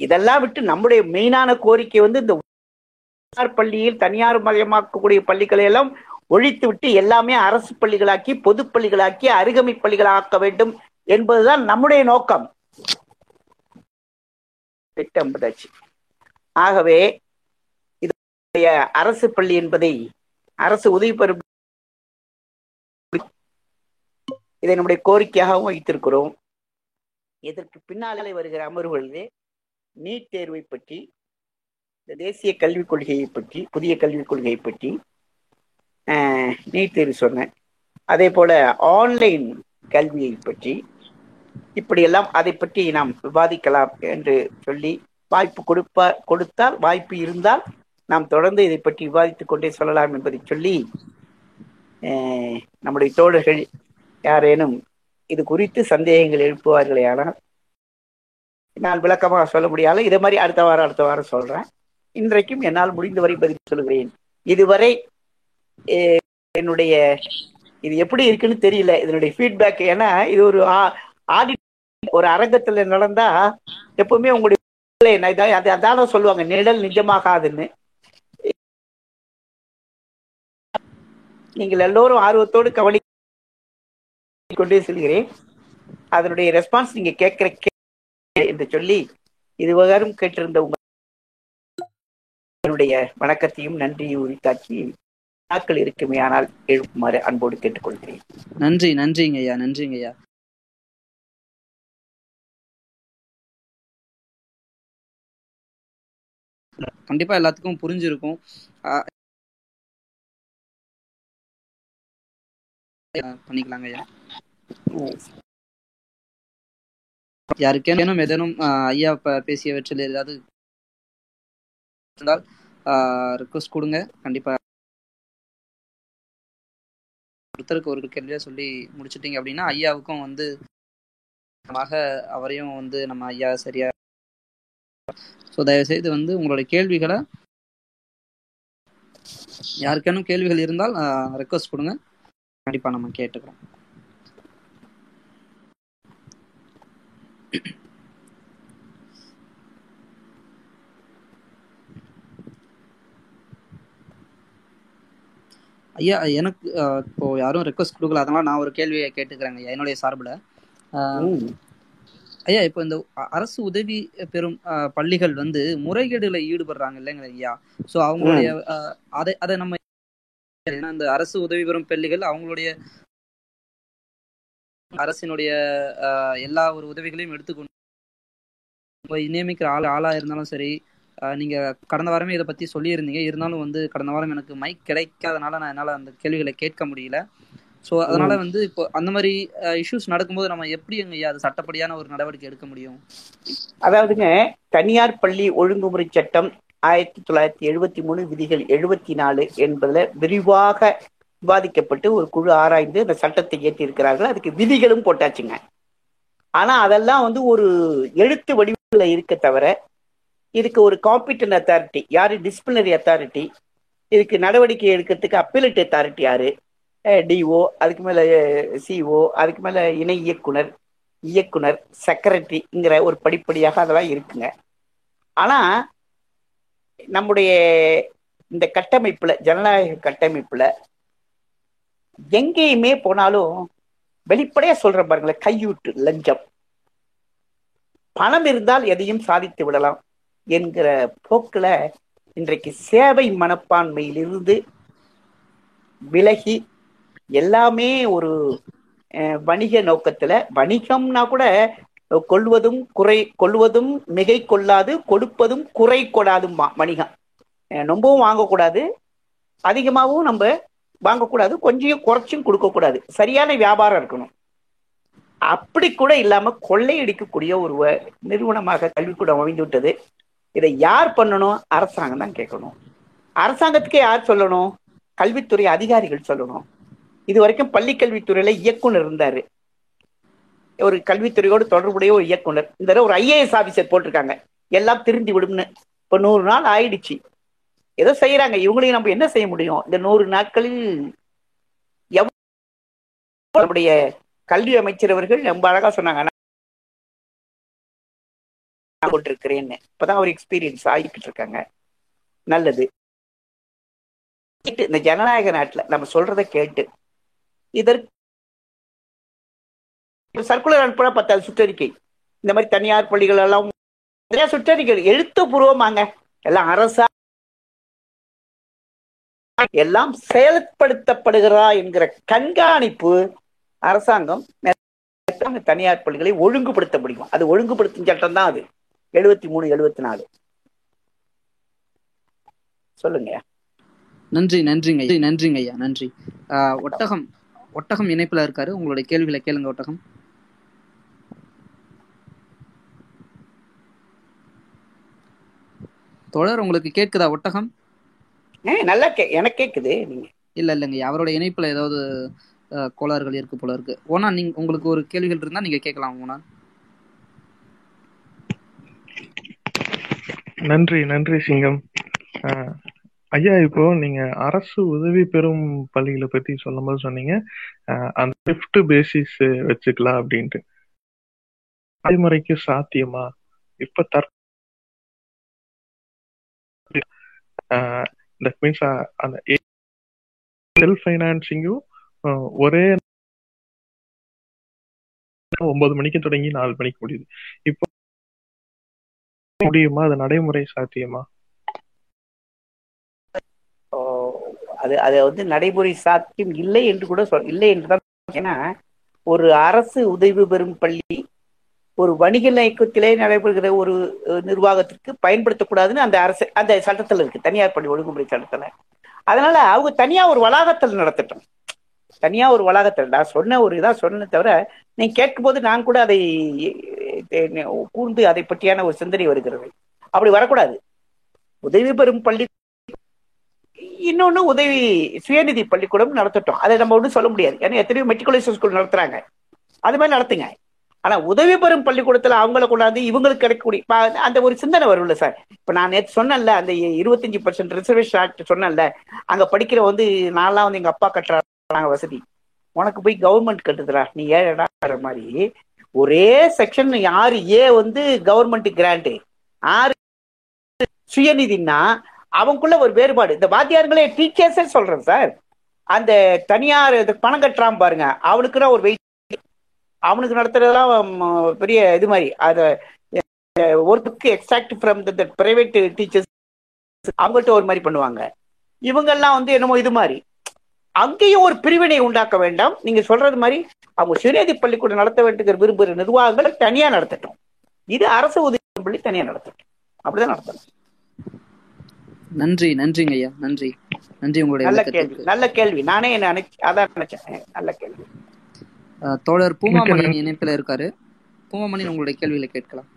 இதெல்லாம் விட்டு நம்முடைய மெயினான கோரிக்கை வந்து இந்த தனியார் பள்ளியில் தனியார் மயமாக்கக்கூடிய பள்ளிகளை எல்லாம் ஒழித்து விட்டு எல்லாமே அரசு பள்ளிகளாக்கி பொது பள்ளிகளாக்கி அருகமை பள்ளிகளாக்க வேண்டும் என்பதுதான் நம்முடைய நோக்கம். திட்டம் ஆகவே இது அரசு பள்ளி என்பதை அரசு உதவி பெறும் இதை நம்முடைய கோரிக்கையாகவும் வைத்திருக்கிறோம். இதற்கு பின்னாலே வருகிற அமர்வுகளிலே நீட் தேர்வை பற்றி இந்த தேசிய கல்விக் கொள்கையை பற்றி புதிய கல்விக் கொள்கையை பற்றி நீட் தேர்வு சொன்னேன். அதே போல ஆன்லைன் கல்வியை பற்றி இப்படியெல்லாம் அதை பற்றி நாம் விவாதிக்கலாம் என்று சொல்லி வாய்ப்பு கொடுப்பா கொடுத்தால் வாய்ப்பு இருந்தால் நாம் தொடர்ந்து இதை பற்றி விவாதித்துக் கொண்டே சொல்லலாம் என்பதை சொல்லி நம்முடைய தோழர்கள் யாரேனும் இது குறித்து சந்தேகங்கள் எழுப்புவார்களே ஆனால் நான் விளக்கமாக சொல்ல முடியாது. இதே மாதிரி அடுத்த வாரம் அடுத்த வாரம் சொல்றேன். இன்றைக்கும் என்னால் முடிந்தவரை பதில் சொல்கிறேன். இதுவரை என்னுடைய இது எப்படி இருக்குன்னு தெரியல. இதனுடைய ஃபீட்பேக் ஏன்னா இது ஒரு ஆடிட் ஒரு அரங்கத்துல நடந்தா எப்பவுமே உங்களுடைய நான் அதான சொல்லுவாங்க நிழல் நிஜமாகாதுன்னு. நீங்கள் எல்லோரும் ஆர்வத்தோடு கவனி கொண்டே செல்கிறேன். அதனுடைய ரெஸ்பான்ஸ் நீங்க கேட்கிற கே- என்று சொல்லி இதுவரையும் கேட்டிருந்த உங்களுடைய வணக்கத்தையும் நன்றியும் உரித்தாக்கி நாட்கள் இருக்குமே ஆனால் எழுப்புமாறு அன்போடு கேட்டுக்கொள்கிறேன். நன்றி நன்றிங்க ஐயா நன்றிங்க ஐயா. கண்டிப்பா எல்லாத்துக்கும் புரிஞ்சிருக்கும். பண்ணிக்கலாங்க ஐயா. யாருக்கேனும் ஏதேனும் ஐயா பேசியவற்றில் ஏதாவது இருந்தால் ரிக்வஸ்ட் கொடுங்க. கண்டிப்பா. ஒருத்தருக்கு ஒரு கேள்வியா சொல்லி முடிச்சிட்டீங்க அப்படின்னா ஐயாவுக்கும் வந்து அவரையும் வந்து நம்ம ஐயா சரியா ஸோ தயவு செய்து வந்து உங்களுடைய கேள்விகளை யாருக்கேனும் கேள்விகள் இருந்தால் ரெக்வஸ்ட் கொடுங்க. கண்டிப்பா நம்ம கேட்டுக்கிறோம். ஐயா எனக்கு இப்போ யாரும் ரெக்வஸ்ட் கொடுக்கல. அதனால நான் ஒரு கேள்வியை கேட்டுக்கிறேங்க என்னுடைய சார்பில். ஐயா இப்போ இந்த அரசு உதவி பெறும் பள்ளிகள் வந்து முறைகேடுல ஈடுபடுறாங்க இல்லைங்க ஐயா? ஸோ அவங்களுடைய அதை அதை நம்ம ஏன்னா இந்த அரசு உதவி பெறும் பள்ளிகள் அவங்களுடைய அரசினுடைய எல்லா ஒரு உதவிகளையும் எடுத்துக்கொண்டு நியமிக்கிற ஆள் ஆளா இருந்தாலும் சரி நீங்க கடந்த வாரமே இதை பத்தி சொல்லியிருந்தீங்க. இருந்தாலும் வந்து கடந்த வாரம் எனக்கு மைக் கிடைக்காதனால நான் என்னால அந்த கேள்விகளை கேட்க முடியல. ஸோ அதனால வந்து இப்போ அந்த மாதிரி இஷ்யூஸ் நடக்கும்போது நம்ம எப்படி ஐயா அது சட்டப்படியான ஒரு நடவடிக்கை எடுக்க முடியும்? அதாவதுங்க தனியார் பள்ளி ஒழுங்குமுறை சட்டம் ஆயிரத்தி தொள்ளாயிரத்தி எழுபத்தி மூணு விதிகள் எழுபத்தி நாலு என்பதுல விரிவாக விவாதிக்கப்பட்டு ஒரு குழு ஆராய்ந்து அந்த சட்டத்தை ஏற்றி இருக்கிறார்கள் அதுக்கு விதிகளும் போட்டாச்சுங்க. ஆனா அதெல்லாம் வந்து ஒரு எழுத்து வடிவில் இருக்க தவிர இதுக்கு ஒரு காம்பிட்டன் அத்தாரிட்டி யாரு? டிசிப்ளினரி அத்தாரிட்டி இதுக்கு நடவடிக்கை எடுக்கிறதுக்கு அப்பீலட் அத்தாரிட்டி யாரு? டிஓ அதுக்கு மேல சிஓ அதுக்கு மேல இணை இயக்குனர் இயக்குனர் செக்ரட்டரிங்கிற ஒரு படிப்படியாக அதெல்லாம் இருக்குங்க. ஆனா நம்முடைய இந்த கட்டமைப்புல ஜனநாயக கட்டமைப்புல எங்கேயுமே போனாலும் வெளிப்படையா சொல்ற பாருங்களேன் கையூட்டு லஞ்சம். பணம் இருந்தால் எதையும் சாதித்து விடலாம் என்கிற போக்குல இன்றைக்கு சேவை மனப்பான்மையிலிருந்து விலகி எல்லாமே ஒரு அஹ், வணிக நோக்கத்துல வணிகம்னா கூட கொள்வதும் குறை கொள்வதும் மிகை கொள்ளாது கொடுப்பதும் குறை கொடாதும் வணிகம். அஹ், ரொம்பவும் வாங்கக்கூடாது. அதிகமாகவும் நம்ம வாங்கக்கூடாது கொஞ்சம் குறைச்சும் கொடுக்கக்கூடாது. சரியான வியாபாரம் இருக்கணும். அப்படி கூட இல்லாம கொள்ளையடிக்கக்கூடிய ஒரு வ- நிறுவனமாக கல்விக்கூடம் அமைந்து விட்டது. இதை யார் பண்ணணும்? அரசாங்கம் தான் கேட்கணும். அரசாங்கத்துக்கு யார் சொல்லணும்? கல்வித்துறை அதிகாரிகள் சொல்லணும். இது வரைக்கும் பள்ளி கல்வித்துறையில இயக்குனர் இருந்தாரு. ஒரு கல்வித்துறையோடு தொடர்புடைய ஒரு இயக்குனர். இந்த ஒரு ஐஏஎஸ் ஆபிசர் போட்டிருக்காங்க. எல்லாம் திருந்தி விடும்னு. இப்போ நூறு நாள் ஆயிடுச்சு. ஏதோ செய்யறாங்க இவங்களையும் நம்ம என்ன செய்ய முடியும்? இந்த நூறு நாட்களில் எவ்வ- நம்முடைய கல்வி அமைச்சர் அவர்கள் ரொம்ப அழகா சொன்னாங்க. நான் இப்பதான் ஒரு எக்ஸ்பீரியன்ஸ் ஆகிக்கிட்டு இருக்காங்க. நல்லது. இந்த ஜனநாயக நாட்டுல நம்ம சொல்றதை கேட்டு இதற்கு சர்க்குலர் அனுப்புனா பத்தாது சுற்றறிக்கை. இந்த மாதிரி தனியார் பள்ளிகள் எல்லாம் நிறைய சுற்றறிக்கை எழுத்துப்பூர்வமாங்க. எல்லாம் அரசா எல்லாம் செயல்படுத்தப்படுகிறதா என்கிற கண்காணிப்பு அரசாங்கம் தனியார் பள்ளிகளை ஒழுங்குபடுத்த முடியும். அது ஒழுங்குபடுத்தும் சட்டம் தான் அது. எழுபத்தி மூணு எழுபத்தி நாலு. சொல்லுங்க. நன்றி நன்றிங்க. நன்றிங்க ஐயா. நன்றி. ஆஹ், ஒட்டகம் ஒட்டகம் இணைப்புல இருக்காரு. உங்களுடைய கேள்விகளை கேளுங்க ஒட்டகம். தொடர் உங்களுக்கு கேட்குதா ஒட்டகம்? நல்லா கே எனக்கு கேக்குது நீங்க. இல்ல இல்லைங்க. அவரோட இணைப்புல ஏதாவது கோளாறுகள் இருக்கு போல இருக்கு. ஓனா நீங்க உங்களுக்கு ஒரு கேள்விகள் இருந்தா நீங்க கேட்கலாம் ஓனா. நன்றி நன்றி சிங்கம். ஐயா இப்போ நீங்க அரசு உதவி பெறும் பள்ளிகளை பத்தி சொல்லும்போது சொன்னீங்க. அஹ், அந்த ஷிஃப்ட் பேசிஸ் வச்சுக்கலாம் அப்படின்ட்டு. நடைமுறைக்கு சாத்தியமா? இப்ப தற் தட் மீன்ஸ் uh, அந்த செல்ஃப் ஃபைனான்சிங்கும் uh, ஒரே ஒன்பது மணிக்கு தொடங்கி நாலு மணிக்கு முடியுது. இப்போ முடியுமா? அது நடைமுறை சாத்தியமா? அது அது வந்து நடைமுறை சாத்தியம் இல்லை என்று கூட சொல் இல்லை என்று தான் ஏன்னா ஒரு அரசு உதவி பெறும் பள்ளி ஒரு வணிக நயக்கத்திலே நடைபெறுகிற ஒரு நிர்வாகத்திற்கு பயன்படுத்தக்கூடாதுன்னு அந்த அரசு அந்த சட்டத்துல இருக்கு. தனியார் பள்ளி ஒழுங்குமுறை சட்டத்துல. அதனால அவங்க தனியா ஒரு வளாகத்தில் நடத்தட்டும். தனியா ஒரு வளாகத்தில். நான் சொன்ன ஒரு இதா சொன்ன தவிர நீ கேட்கும் போது நான் கூட அதை கூர்ந்து அதை பற்றியான ஒரு சிந்தனை வருகிறது. அப்படி வரக்கூடாது. உதவி பெறும் பள்ளி இன்னொன்னு உதவி சுயநிதி பள்ளிக்கூடம் நடத்தட்டும். அதை நம்ம ஒன்றும் சொல்ல முடியாது. ஏன்னா எத்தனையோ மெட்ரிகுலேஷன் ஸ்கூல் நடத்துறாங்க. அது மாதிரி நடத்துங்க. ஆனா உதவி பெறும் பள்ளிக்கூடத்துல அவங்கள கொண்டாந்து இவங்களுக்கு கிடைக்கக்கூடிய அந்த ஒரு சிந்தனை வரும்ல சார். இப்ப நான் நேற்று சொன்னேன்ல அந்த இருபத்தஞ்சு பர்சன்ட் ரிசர்வேஷன் ஆக்ட் சொன்னேன்ல அங்க படிக்கிற வந்து நான்லாம் வந்து எங்க அப்பா கட்டுறாங்க வசதி. உனக்கு போய் கவர்மெண்ட் கட்டுதுடா நீ ஏழடாங்கிற மாதிரி? ஒரே செக்ஷன் ஆறு ஏ வந்து கவர்மெண்ட் கிராண்ட் ஆறு சுயநிதினா அவங்களுக்குள்ள ஒரு வேறுபாடு. இந்த வாத்தியார்களே டீச்சர்ஸே சொல்றேன் சார். அந்த தனியார் இதுக்கு பணம் கட்டுறான் பாருங்க அவனுக்குன்னா ஒரு வெயிட் அவனுக்கு நடத்துறதெல்லாம் பெரிய இது மாதிரி. அத work extract from the private teachers அவங்கள்ட்ட ஒரு மாதிரி பண்ணுவாங்க. இவங்கெல்லாம் வந்து என்னமோ இது மாதிரி. அங்கேயும் ஒரு பிரிவினை உண்டாக்க வேண்டாம். நீங்க சொல்றது மாதிரி அவங்க சுயநீதி பள்ளிக்கூடம் நடத்த வேண்டிய விரும்புகிற நிர்வாகங்கள் தனியா நடத்தட்டும். இது அரசு உதவி பள்ளி தனியா நடத்தட்டும். அப்படிதான் நடத்தணும். நன்றி நன்றிங்க ஐயா. நன்றி. நன்றி உங்களுடைய நல்ல கேள்வி. நல்ல கேள்வி. நானே என்ன அதான் நினைச்சேன். நல்ல கேள்வி. தோழர் பூமாமணி. இணைப்பில் இருக்காரு. பூமாமணி உங்களுடைய கேள்விகளை கேட்கலாம்.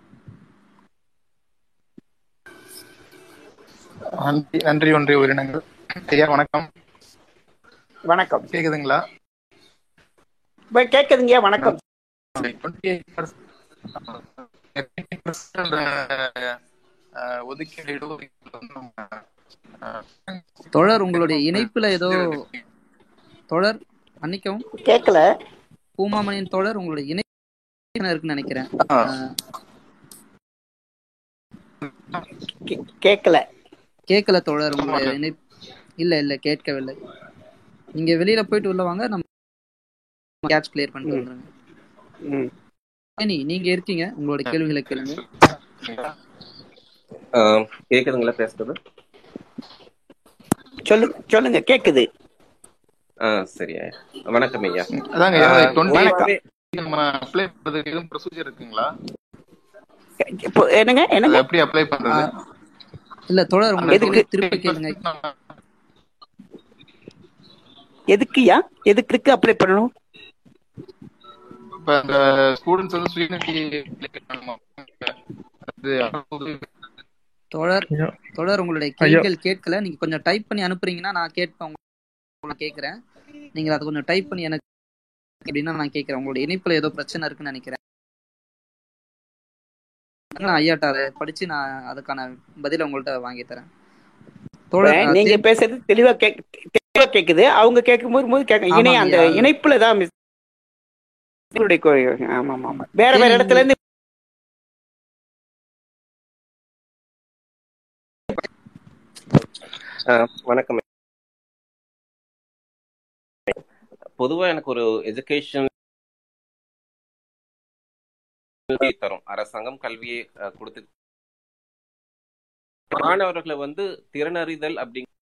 நன்றி நன்றி ஒன்றிய உயிரினங்கள். ஐயா வணக்கம். வணக்கம். கேக்குதுங்களா? கேக்குதுங்க வணக்கம். தோழர் உங்களுடைய இணைப்புல ஏதோ தோழர் மன்னிக்கவும். கேட்கல பூமாமணியின் தோழர் உங்களுடைய இணைப்பு இருக்குன்னு நினைக்கிறேன். கேட்கல கேட்கல தோழர் உங்களுடைய இணைப்பு இல்ல இல்ல கேட்கவில்லை. நீங்க வெளியில போயிட்டு உள்ள வாங்க நம்ம கேட்ச் கிளியர் பண்ணிட்டு வந்துருங்க. நீங்க இருக்கீங்க? உங்களோட கேள்விகளை கேளுங்க. கேக்குதுங்களா பேசுறது? சொல்லு சொல்லுங்க கேக்குது. ஆ சரியா. வணக்கம் ஐயா. அதாங்க நம்ம அப்ளை பண்றதுக்கு எதுவும் ப்ரொசீஜர் இருக்குங்களா? இப்போ என்னங்க என்னங்க? எப்படி அப்ளை பண்றது? இல்ல எதுக்கு? கேள்வி திருப்பி கேளுங்க. எதுக்குயா எதுக்கு அப்ளை பண்ணணும்? இப்ப அந்த ஸ்டூடெண்ட்ஸ் வந்து. தோழர் ஐயா. தொடர் உங்களுடைய. கேள்விகள் கேட்கல. நீங்க கொஞ்சம் டைப் பண்ணி அனுப்புறீங்கன்னா நான் கேட்பேன் உங்களுக்கு கேட்கறேன் நீங்க அதை கொஞ்சம் டைப் பண்ணி எனக்கு அப்படின்னா நான் கேட்கறேன் உங்களுடைய இணைப்புல ஏதோ பிரச்சனை இருக்குன்னு நினைக்கிறேன். நான் ஐயாட்ட அதை படிச்சு நான் அதுக்கான பதில உங்கள்ட்ட வாங்கி தரேன். நீங்க பேசுறது தெளிவா கேக் தெளிவா கேக்குது. அவங்க கேட்கும்போது போது கேட்க இணை அந்த இணைப்புல தான் மிஸ் ஆமா ஆமா ஆமா. வேற வேற இடத்துல இருந்து ஆஹ் வணக்கம். பொதுவா எனக்கு ஒரு எஜுகேஷன் தரும். அரசாங்கம் கல்வியை கொடுத்து மாணவர்களை வந்து திறனறிதல் அப்படிங்கிற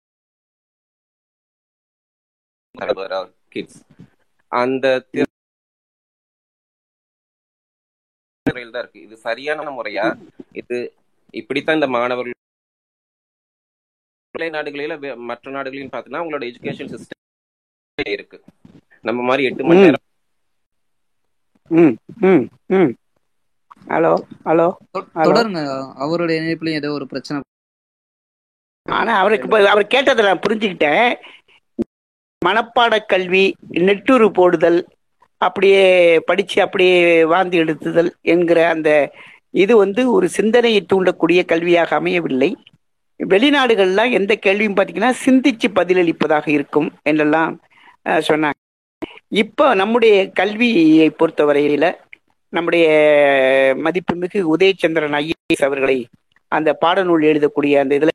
கிட்ஸ் அந்த முறையில் தான் இருக்கு. இது சரியான முறையா? இது இப்படித்தான் இந்த மாணவர்கள் நாடுகளில மற்ற நாடுகளிலும் பார்த்தீங்கன்னா அவங்களோட எஜுகேஷன் சிஸ்டம் இருக்கு. நம்ம மாதிரி எட்டு மணி. நேரம். ம் ம் ம். ஹலோ ஹலோ தொடருங்க. அவருடைய இணைப்புலயும் ஏதோ ஒரு பிரச்சனை. ஆனா அவருக்கு அவர் கேட்டதை நான் புரிஞ்சுக்கிட்டேன். மனப்பாட கல்வி நெட்டுரு போடுதல் அப்படியே படிச்சு அப்படியே வாந்தி எடுத்துதல் என்கிற அந்த இது வந்து ஒரு சிந்தனையை தூண்டக்கூடிய கல்வியாக அமையவில்லை. வெளிநாடுகள்லாம் எந்த கேள்வியும் பார்த்தீங்கன்னா சிந்திச்சு பதிலளிப்பதாக இருக்கும் என்றெல்லாம் சொன்னாங்க. இப்போ நம்முடைய கல்வியை பொறுத்தவரையில நம்முடைய மதிப்புமிகு உதயச்சந்திரன் ஐஏஎஸ் அவர்களை அந்த பாடநூல் எழுதக்கூடிய அந்த இதில்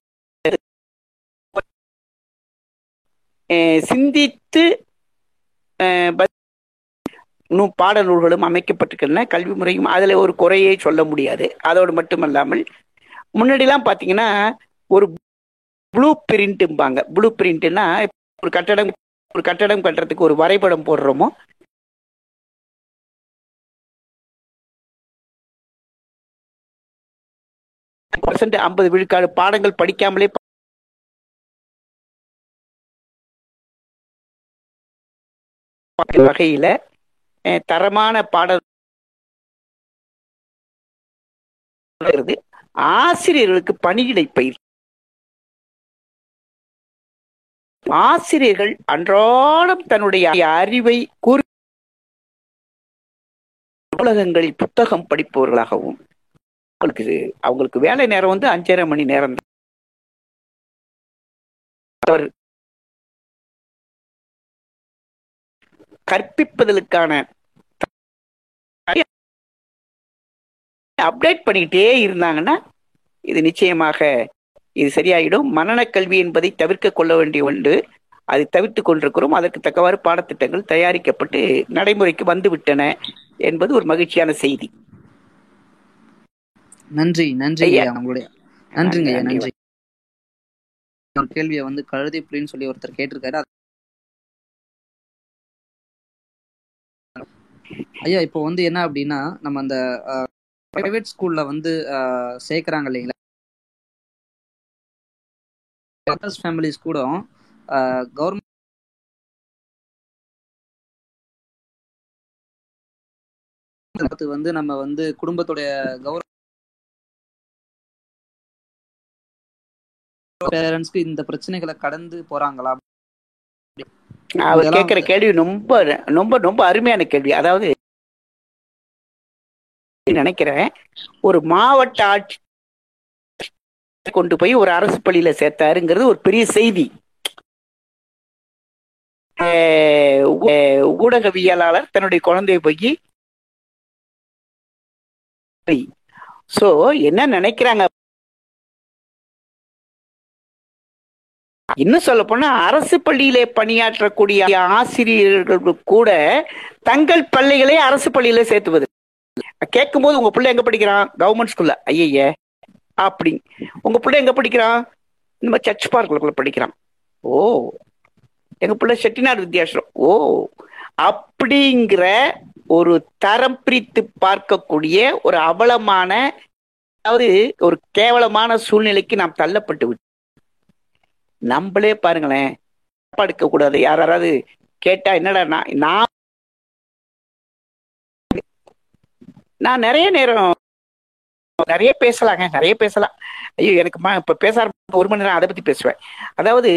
சிந்தித்து நூ- பாடநூல்களும் அமைக்கப்பட்டிருக்கின்றன கல்வி முறையும் அதில் ஒரு குறையே சொல்ல முடியாது. அதோடு மட்டுமல்லாமல் முன்னாடிலாம் பார்த்தீங்கன்னா ஒரு ப்ளூ பிரிண்ட்டும்பாங்க. ப்ளூ பிரிண்ட்னா ஒரு கட்டடம் ஒரு கட்டடம் கட்டுறதுக்கு ஒரு வரைபடம் போடுறோமோ? பர்சன்ட் ஐம்பது விழுக்காடு பாடங்கள் படிக்காமலே வகையில தரமான பாடல் ஆசிரியர்களுக்கு பணியிடை பயிற்சி ஆசிரியர்கள் அன்றாடம் தன்னுடைய அறிவை கூறி நூலகங்களில் புத்தகம் படிப்பவர்களாகவும் அவங்களுக்கு அவங்களுக்கு வேலை நேரம் வந்து அஞ்சரை மணி நேரம் அவர் கற்பிப்பதற்கான அப்டேட் பண்ணிக்கிட்டே இருந்தாங்கன்னா இது நிச்சயமாக இது சரியாயிடும். மனநல கல்வி என்பதை தவிர்க்க கொள்ள வேண்டிய ஒன்று. அதை தவிர்த்து கொண்டிருக்கிறோம். அதற்கு தக்கவாறு பாடத்திட்டங்கள் தயாரிக்கப்பட்டு நடைமுறைக்கு வந்து விட்டன என்பது ஒரு மகிழ்ச்சியான செய்தி. நன்றி நன்றி உங்களுடைய நன்றிங்க நன்றி. ஒரு கேள்வியை வந்து கழுதை புலின்னு சொல்லி ஒருத்தர் கேட்டிருக்காரு. ஐயா இப்போ வந்து என்ன அப்படின்னா நம்ம அந்த பிரைவேட் ஸ்கூல்ல வந்து சேர்க்கறாங்க இல்லைங்களா? ஃபேமிலிஸ் கூட கவர்மெண்ட் வந்து நம்ம வந்து குடும்பத்துடைய கௌரவ பேரண்ட்ஸ்க்கு இந்த பிரச்சனைகளை கடந்து போறாங்களா? அவர் கேட்கிற கேள்வி ரொம்ப ரொம்ப ரொம்ப அருமையான கேள்வி. அதாவது நினைக்கிறேன் ஒரு மாவட்ட ஆட்சி கொண்டு போய் ஒரு அரசு பள்ளியில சேர்த்தாருங்கிறது ஒரு பெரிய செய்தி. அஹ் ஊடகவியலாளர் தன்னுடைய குழந்தைய போய் சோ என்ன நினைக்கிறாங்க? இன்னும் சொல்ல போனா அரசு பள்ளியிலே பணியாற்றக்கூடிய ஆசிரியர்கள் கூட தங்கள் பள்ளிகளை அரசு பள்ளியில சேர்த்துவது. கேட்கும் போது உங்க பிள்ளை எங்க படிக்கிறான்? கவர்மெண்ட் ஸ்கூல்ல. ஐயய்ய அப்படி. உங்க பிள்ளை எங்க படிக்கிறான் இந்த மாதிரி சர்ச் பார்க்குள்ள படிக்கிறான். ஓ. எங்க பிள்ளை செட்டிநாடு வித்தியாசம். ஓ. அப்படிங்கிற ஒரு தரம் பிரித்து பார்க்கக்கூடிய ஒரு அவலமான அதாவது ஒரு கேவலமான சூழ்நிலைக்கு நாம் தள்ளப்பட்டு விட்டோம். நம்மளே பாருங்களேன் தப்பா எடுக்க கூடாது யாராவது கேட்டா என்னடா நான் நான் நிறைய நேரம் நிறைய பேசலாங்க நிறைய பேசலாம். ஐயோ எனக்கு இப்ப பேச ஒரு மணி நேரம் அதை பத்தி பேசுவேன். அதாவது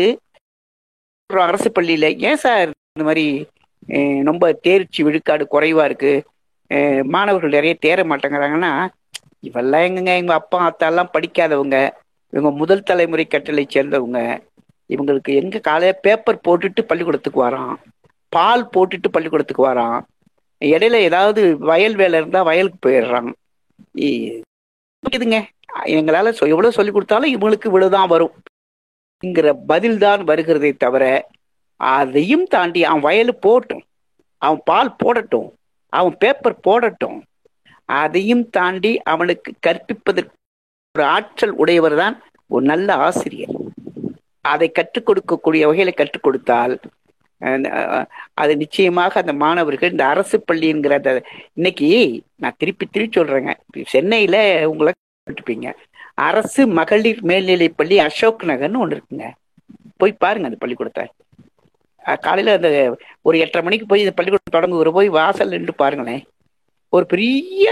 அரசு பள்ளியில ஏன் சார் இந்த மாதிரி ரொம்ப தேர்ச்சி விழுக்காடு குறைவா இருக்கு? மாணவர்கள் நிறைய தேர மாட்டேங்கிறாங்கன்னா இவெல்லாம் எங்கங்க? எங்க அப்பா அத்தா எல்லாம் படிக்காதவங்க. இவங்க முதல் தலைமுறை கட்டளை சேர்ந்தவங்க. இவங்களுக்கு எங்க காலையில பேப்பர் போட்டுட்டு பள்ளிக்கூடத்துக்கு வரான். பால் போட்டுட்டு பள்ளிக்கூடத்துக்கு வரான். இடையில ஏதாவது வயல் வேலை இருந்தா வயலுக்கு போயிடுறான். இதுங்க எங்களால சொ- எவ்வளவு சொல்லி கொடுத்தாலும் இவங்களுக்கு இவ்வளவுதான் வரும். என்கிற பதில் தான் வருகிறதே தவிர அதையும் தாண்டி அவன் வயலு போட்டும். அவன் பால் போடட்டும். அவன் பேப்பர் போடட்டும். அதையும் தாண்டி அவனுக்கு கற்பிப்பதற்கு ஒரு ஆற்றல் உடையவர் தான் ஒரு நல்ல ஆசிரியர். அதை கற்றுக் கொடுக்கக்கூடிய வகையில கற்றுக் கொடுத்தால் அது நிச்சயமாக அந்த மாணவர்கள் இந்த அரசு பள்ளிங்கிற அந்த இன்னைக்கு நான் திருப்பி திருப்பி சொல்றேங்க. சென்னையில உங்களை கேட்டுப்பீங்க. அரசு மகளிர் மேல்நிலை பள்ளி அசோக் நகர்னு ஒன்று இருக்குங்க. போய் பாருங்க அந்த பள்ளிக்கூடத்தை. காலையில் காலையில அந்த ஒரு எட்டரை மணிக்கு போய் இந்த பள்ளிக்கூடம் தொடங்குகிற போய் வாசல் நின்று பாருங்களேன். ஒரு பெரிய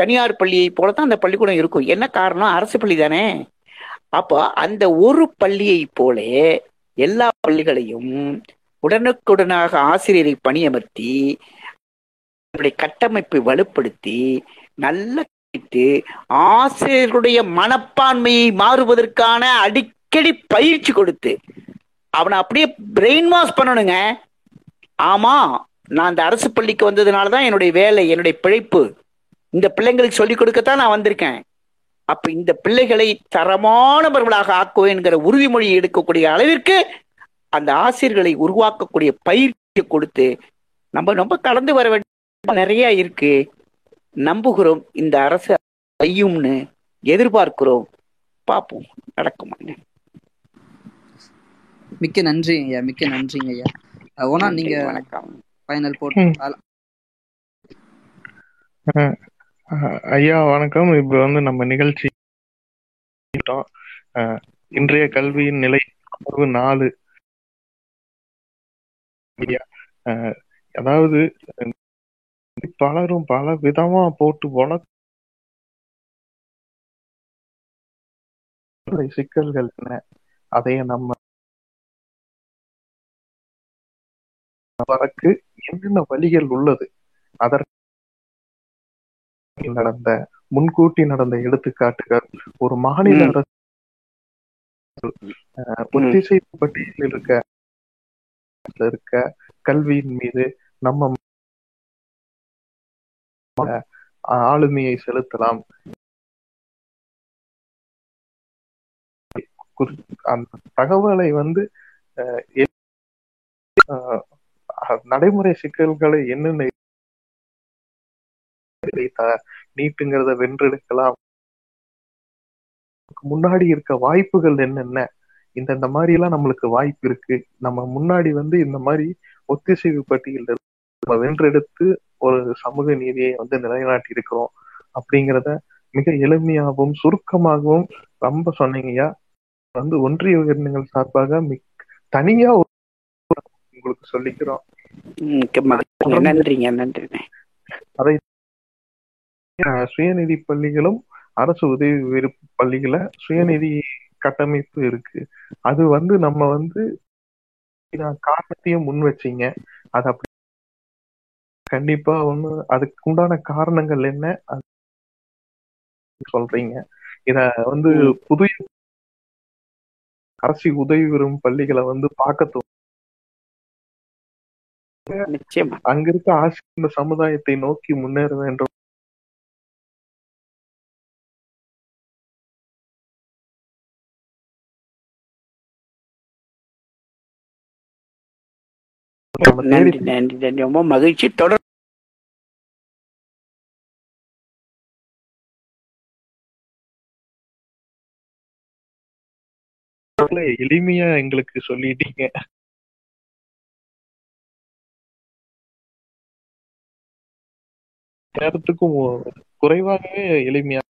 தனியார் பள்ளியை போல தான் அந்த பள்ளிக்கூடம் இருக்கும். என்ன காரணம்? அரசு பள்ளி தானே அப்போ அந்த ஒரு பள்ளியை போலே எல்லா பள்ளிகளையும் உடனுக்குடனாக ஆசிரியரை பணியமர்த்தி அவருடைய கட்டமைப்பை வலுப்படுத்தி நல்ல ஆசிரியர்களுடைய மனப்பான்மையை மாறுவதற்கான அடிக்கடி பயிற்சி கொடுத்து அவனை அப்படியே பிரெயின் வாஷ் பண்ணணுங்க. ஆமா நான் இந்த அரசு பள்ளிக்கு வந்ததுனால தான் என்னுடைய வேலை என்னுடைய பிழைப்பு. இந்த பிள்ளைங்களுக்கு சொல்லிக் கொடுக்கத்தான் நான் வந்திருக்கேன். அப்ப இந்த பிள்ளைகளை தரமானவர்களாக ஆக்குவேன்கிற உறுதிமொழி எடுக்கக்கூடிய அளவிற்கு அந்த ஆசிரியர்களை உருவாக்கக்கூடிய பயிற்சியை கொடுத்து நம்ம ரொம்ப கடந்து வர வேண்டிய நிறைய இருக்கு. நம்புகிறோம் இந்த அரசு செய்யும்னு எதிர்பார்க்கிறோம். பார்ப்போம் நடக்குமாங்க மிக்க நன்றி ஐயா மிக்க நன்றிங்க ஐயா. ஓனா நீங்க வணக்கம். ஃபைனல் போட்டு ஐயா வணக்கம். இப்ப வந்து நம்ம நிகழ்ச்சி அஹ் இன்றைய கல்வியின் நிலை அமர்வு நாலு. அதாவது பலரும் பல விதமா போட்டு போன சிக்கல்கள் என்ன? அதைய நம்ம வரக்கு என்னென்ன வழிகள் உள்ளது? அதற்கு நடந்த முன்கூட்டி நடந்த எடுத்துக்காட்டுகள் ஒரு மாநில. அரசு பட்டியலில் இருக்க இருக்க கல்வியின் மீது நம்ம ஆளுமையை செலுத்தலாம் அந்த தகவலை வந்து நடைமுறை சிக்கல்களை என்னென்ன நீட்டுங்கிறத வென்றெடுக்கலாம். முன்னாடி இருக்க வாய்ப்புகள் என்னென்ன? இந்த இந்த மாதிரி எல்லாம் நம்மளுக்கு வாய்ப்பு இருக்கு. நம்ம முன்னாடி வந்து இந்த மாதிரி ஒத்திசைவு பட்டியல் நம்ம வென்றெடுத்து ஒரு சமூக நீதியை வந்து நிலைநாட்டி இருக்கிறோம் அப்படிங்கிறத மிக எளிமையாகவும் சுருக்கமாகவும் ரொம்ப சொன்னீங்கய்யா. வந்து ஒன்றிய உயிரினங்கள் சார்பாக மிக்- தனியா ஒரு உங்களுக்கு சொல்லிக்கிறோம். நன்றிங்க நன்றிங்க. அதை சுயநிதி பள்ளிகளும் அரசு உதவி பெறும் பள்ளிகள சுயநிதி கட்டமைப்பு இருக்கு. அது வந்து நம்ம வந்து காரணத்தையும் முன் வச்சீங்க. அது அப்படி கண்டிப்பா ஒண்ணு அதுக்கு உண்டான காரணங்கள் என்ன? சொல்றீங்க. இத வந்து ம். புதிய அரசு உதவி பெறும் பள்ளிகளை வந்து பார்க்க அங்க இருக்க ஆசிரியர் சமுதாயத்தை நோக்கி முன்னேற வேண்டும். நன்றி நன்றி. நன்றி ரொம்ப மகிழ்ச்சி. தொடர் எளிமையா எங்களுக்கு சொல்லிட்டீங்க. நேரத்துக்கும் குறைவாகவே எளிமையா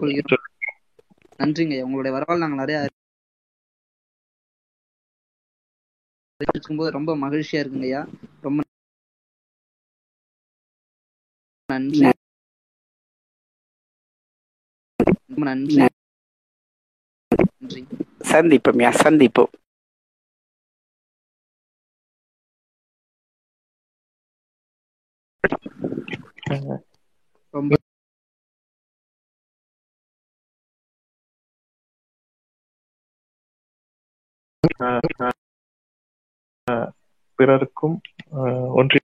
கொள்கிறோம். நன்றிங்க. உங்களுடைய வரவால் நாங்கள் நிறைய இருக்கும்போது ரொம்ப மகிழ்ச்சியா இருக்குங்க ஐயா. ரொம்ப நன்றி. ரொம்ப நன்றி. நன்றி. சந்திப்போம் யா சந்திப்போம். ரொம்ப பிறருக்கும் அஹ், ஒன்றிய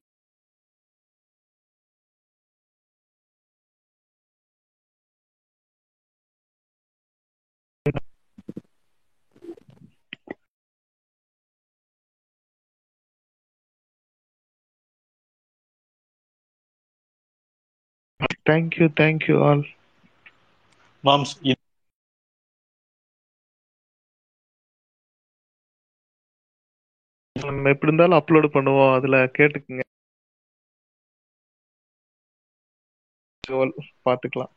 தேங்க்யூ தேங்க்யூ ஆல் மாம்ஸ் நம்ம எப்படி இருந்தாலும் அப்லோடு பண்ணுவோம். அதுல கேட்டுக்குங்க. பாத்துக்கலாம்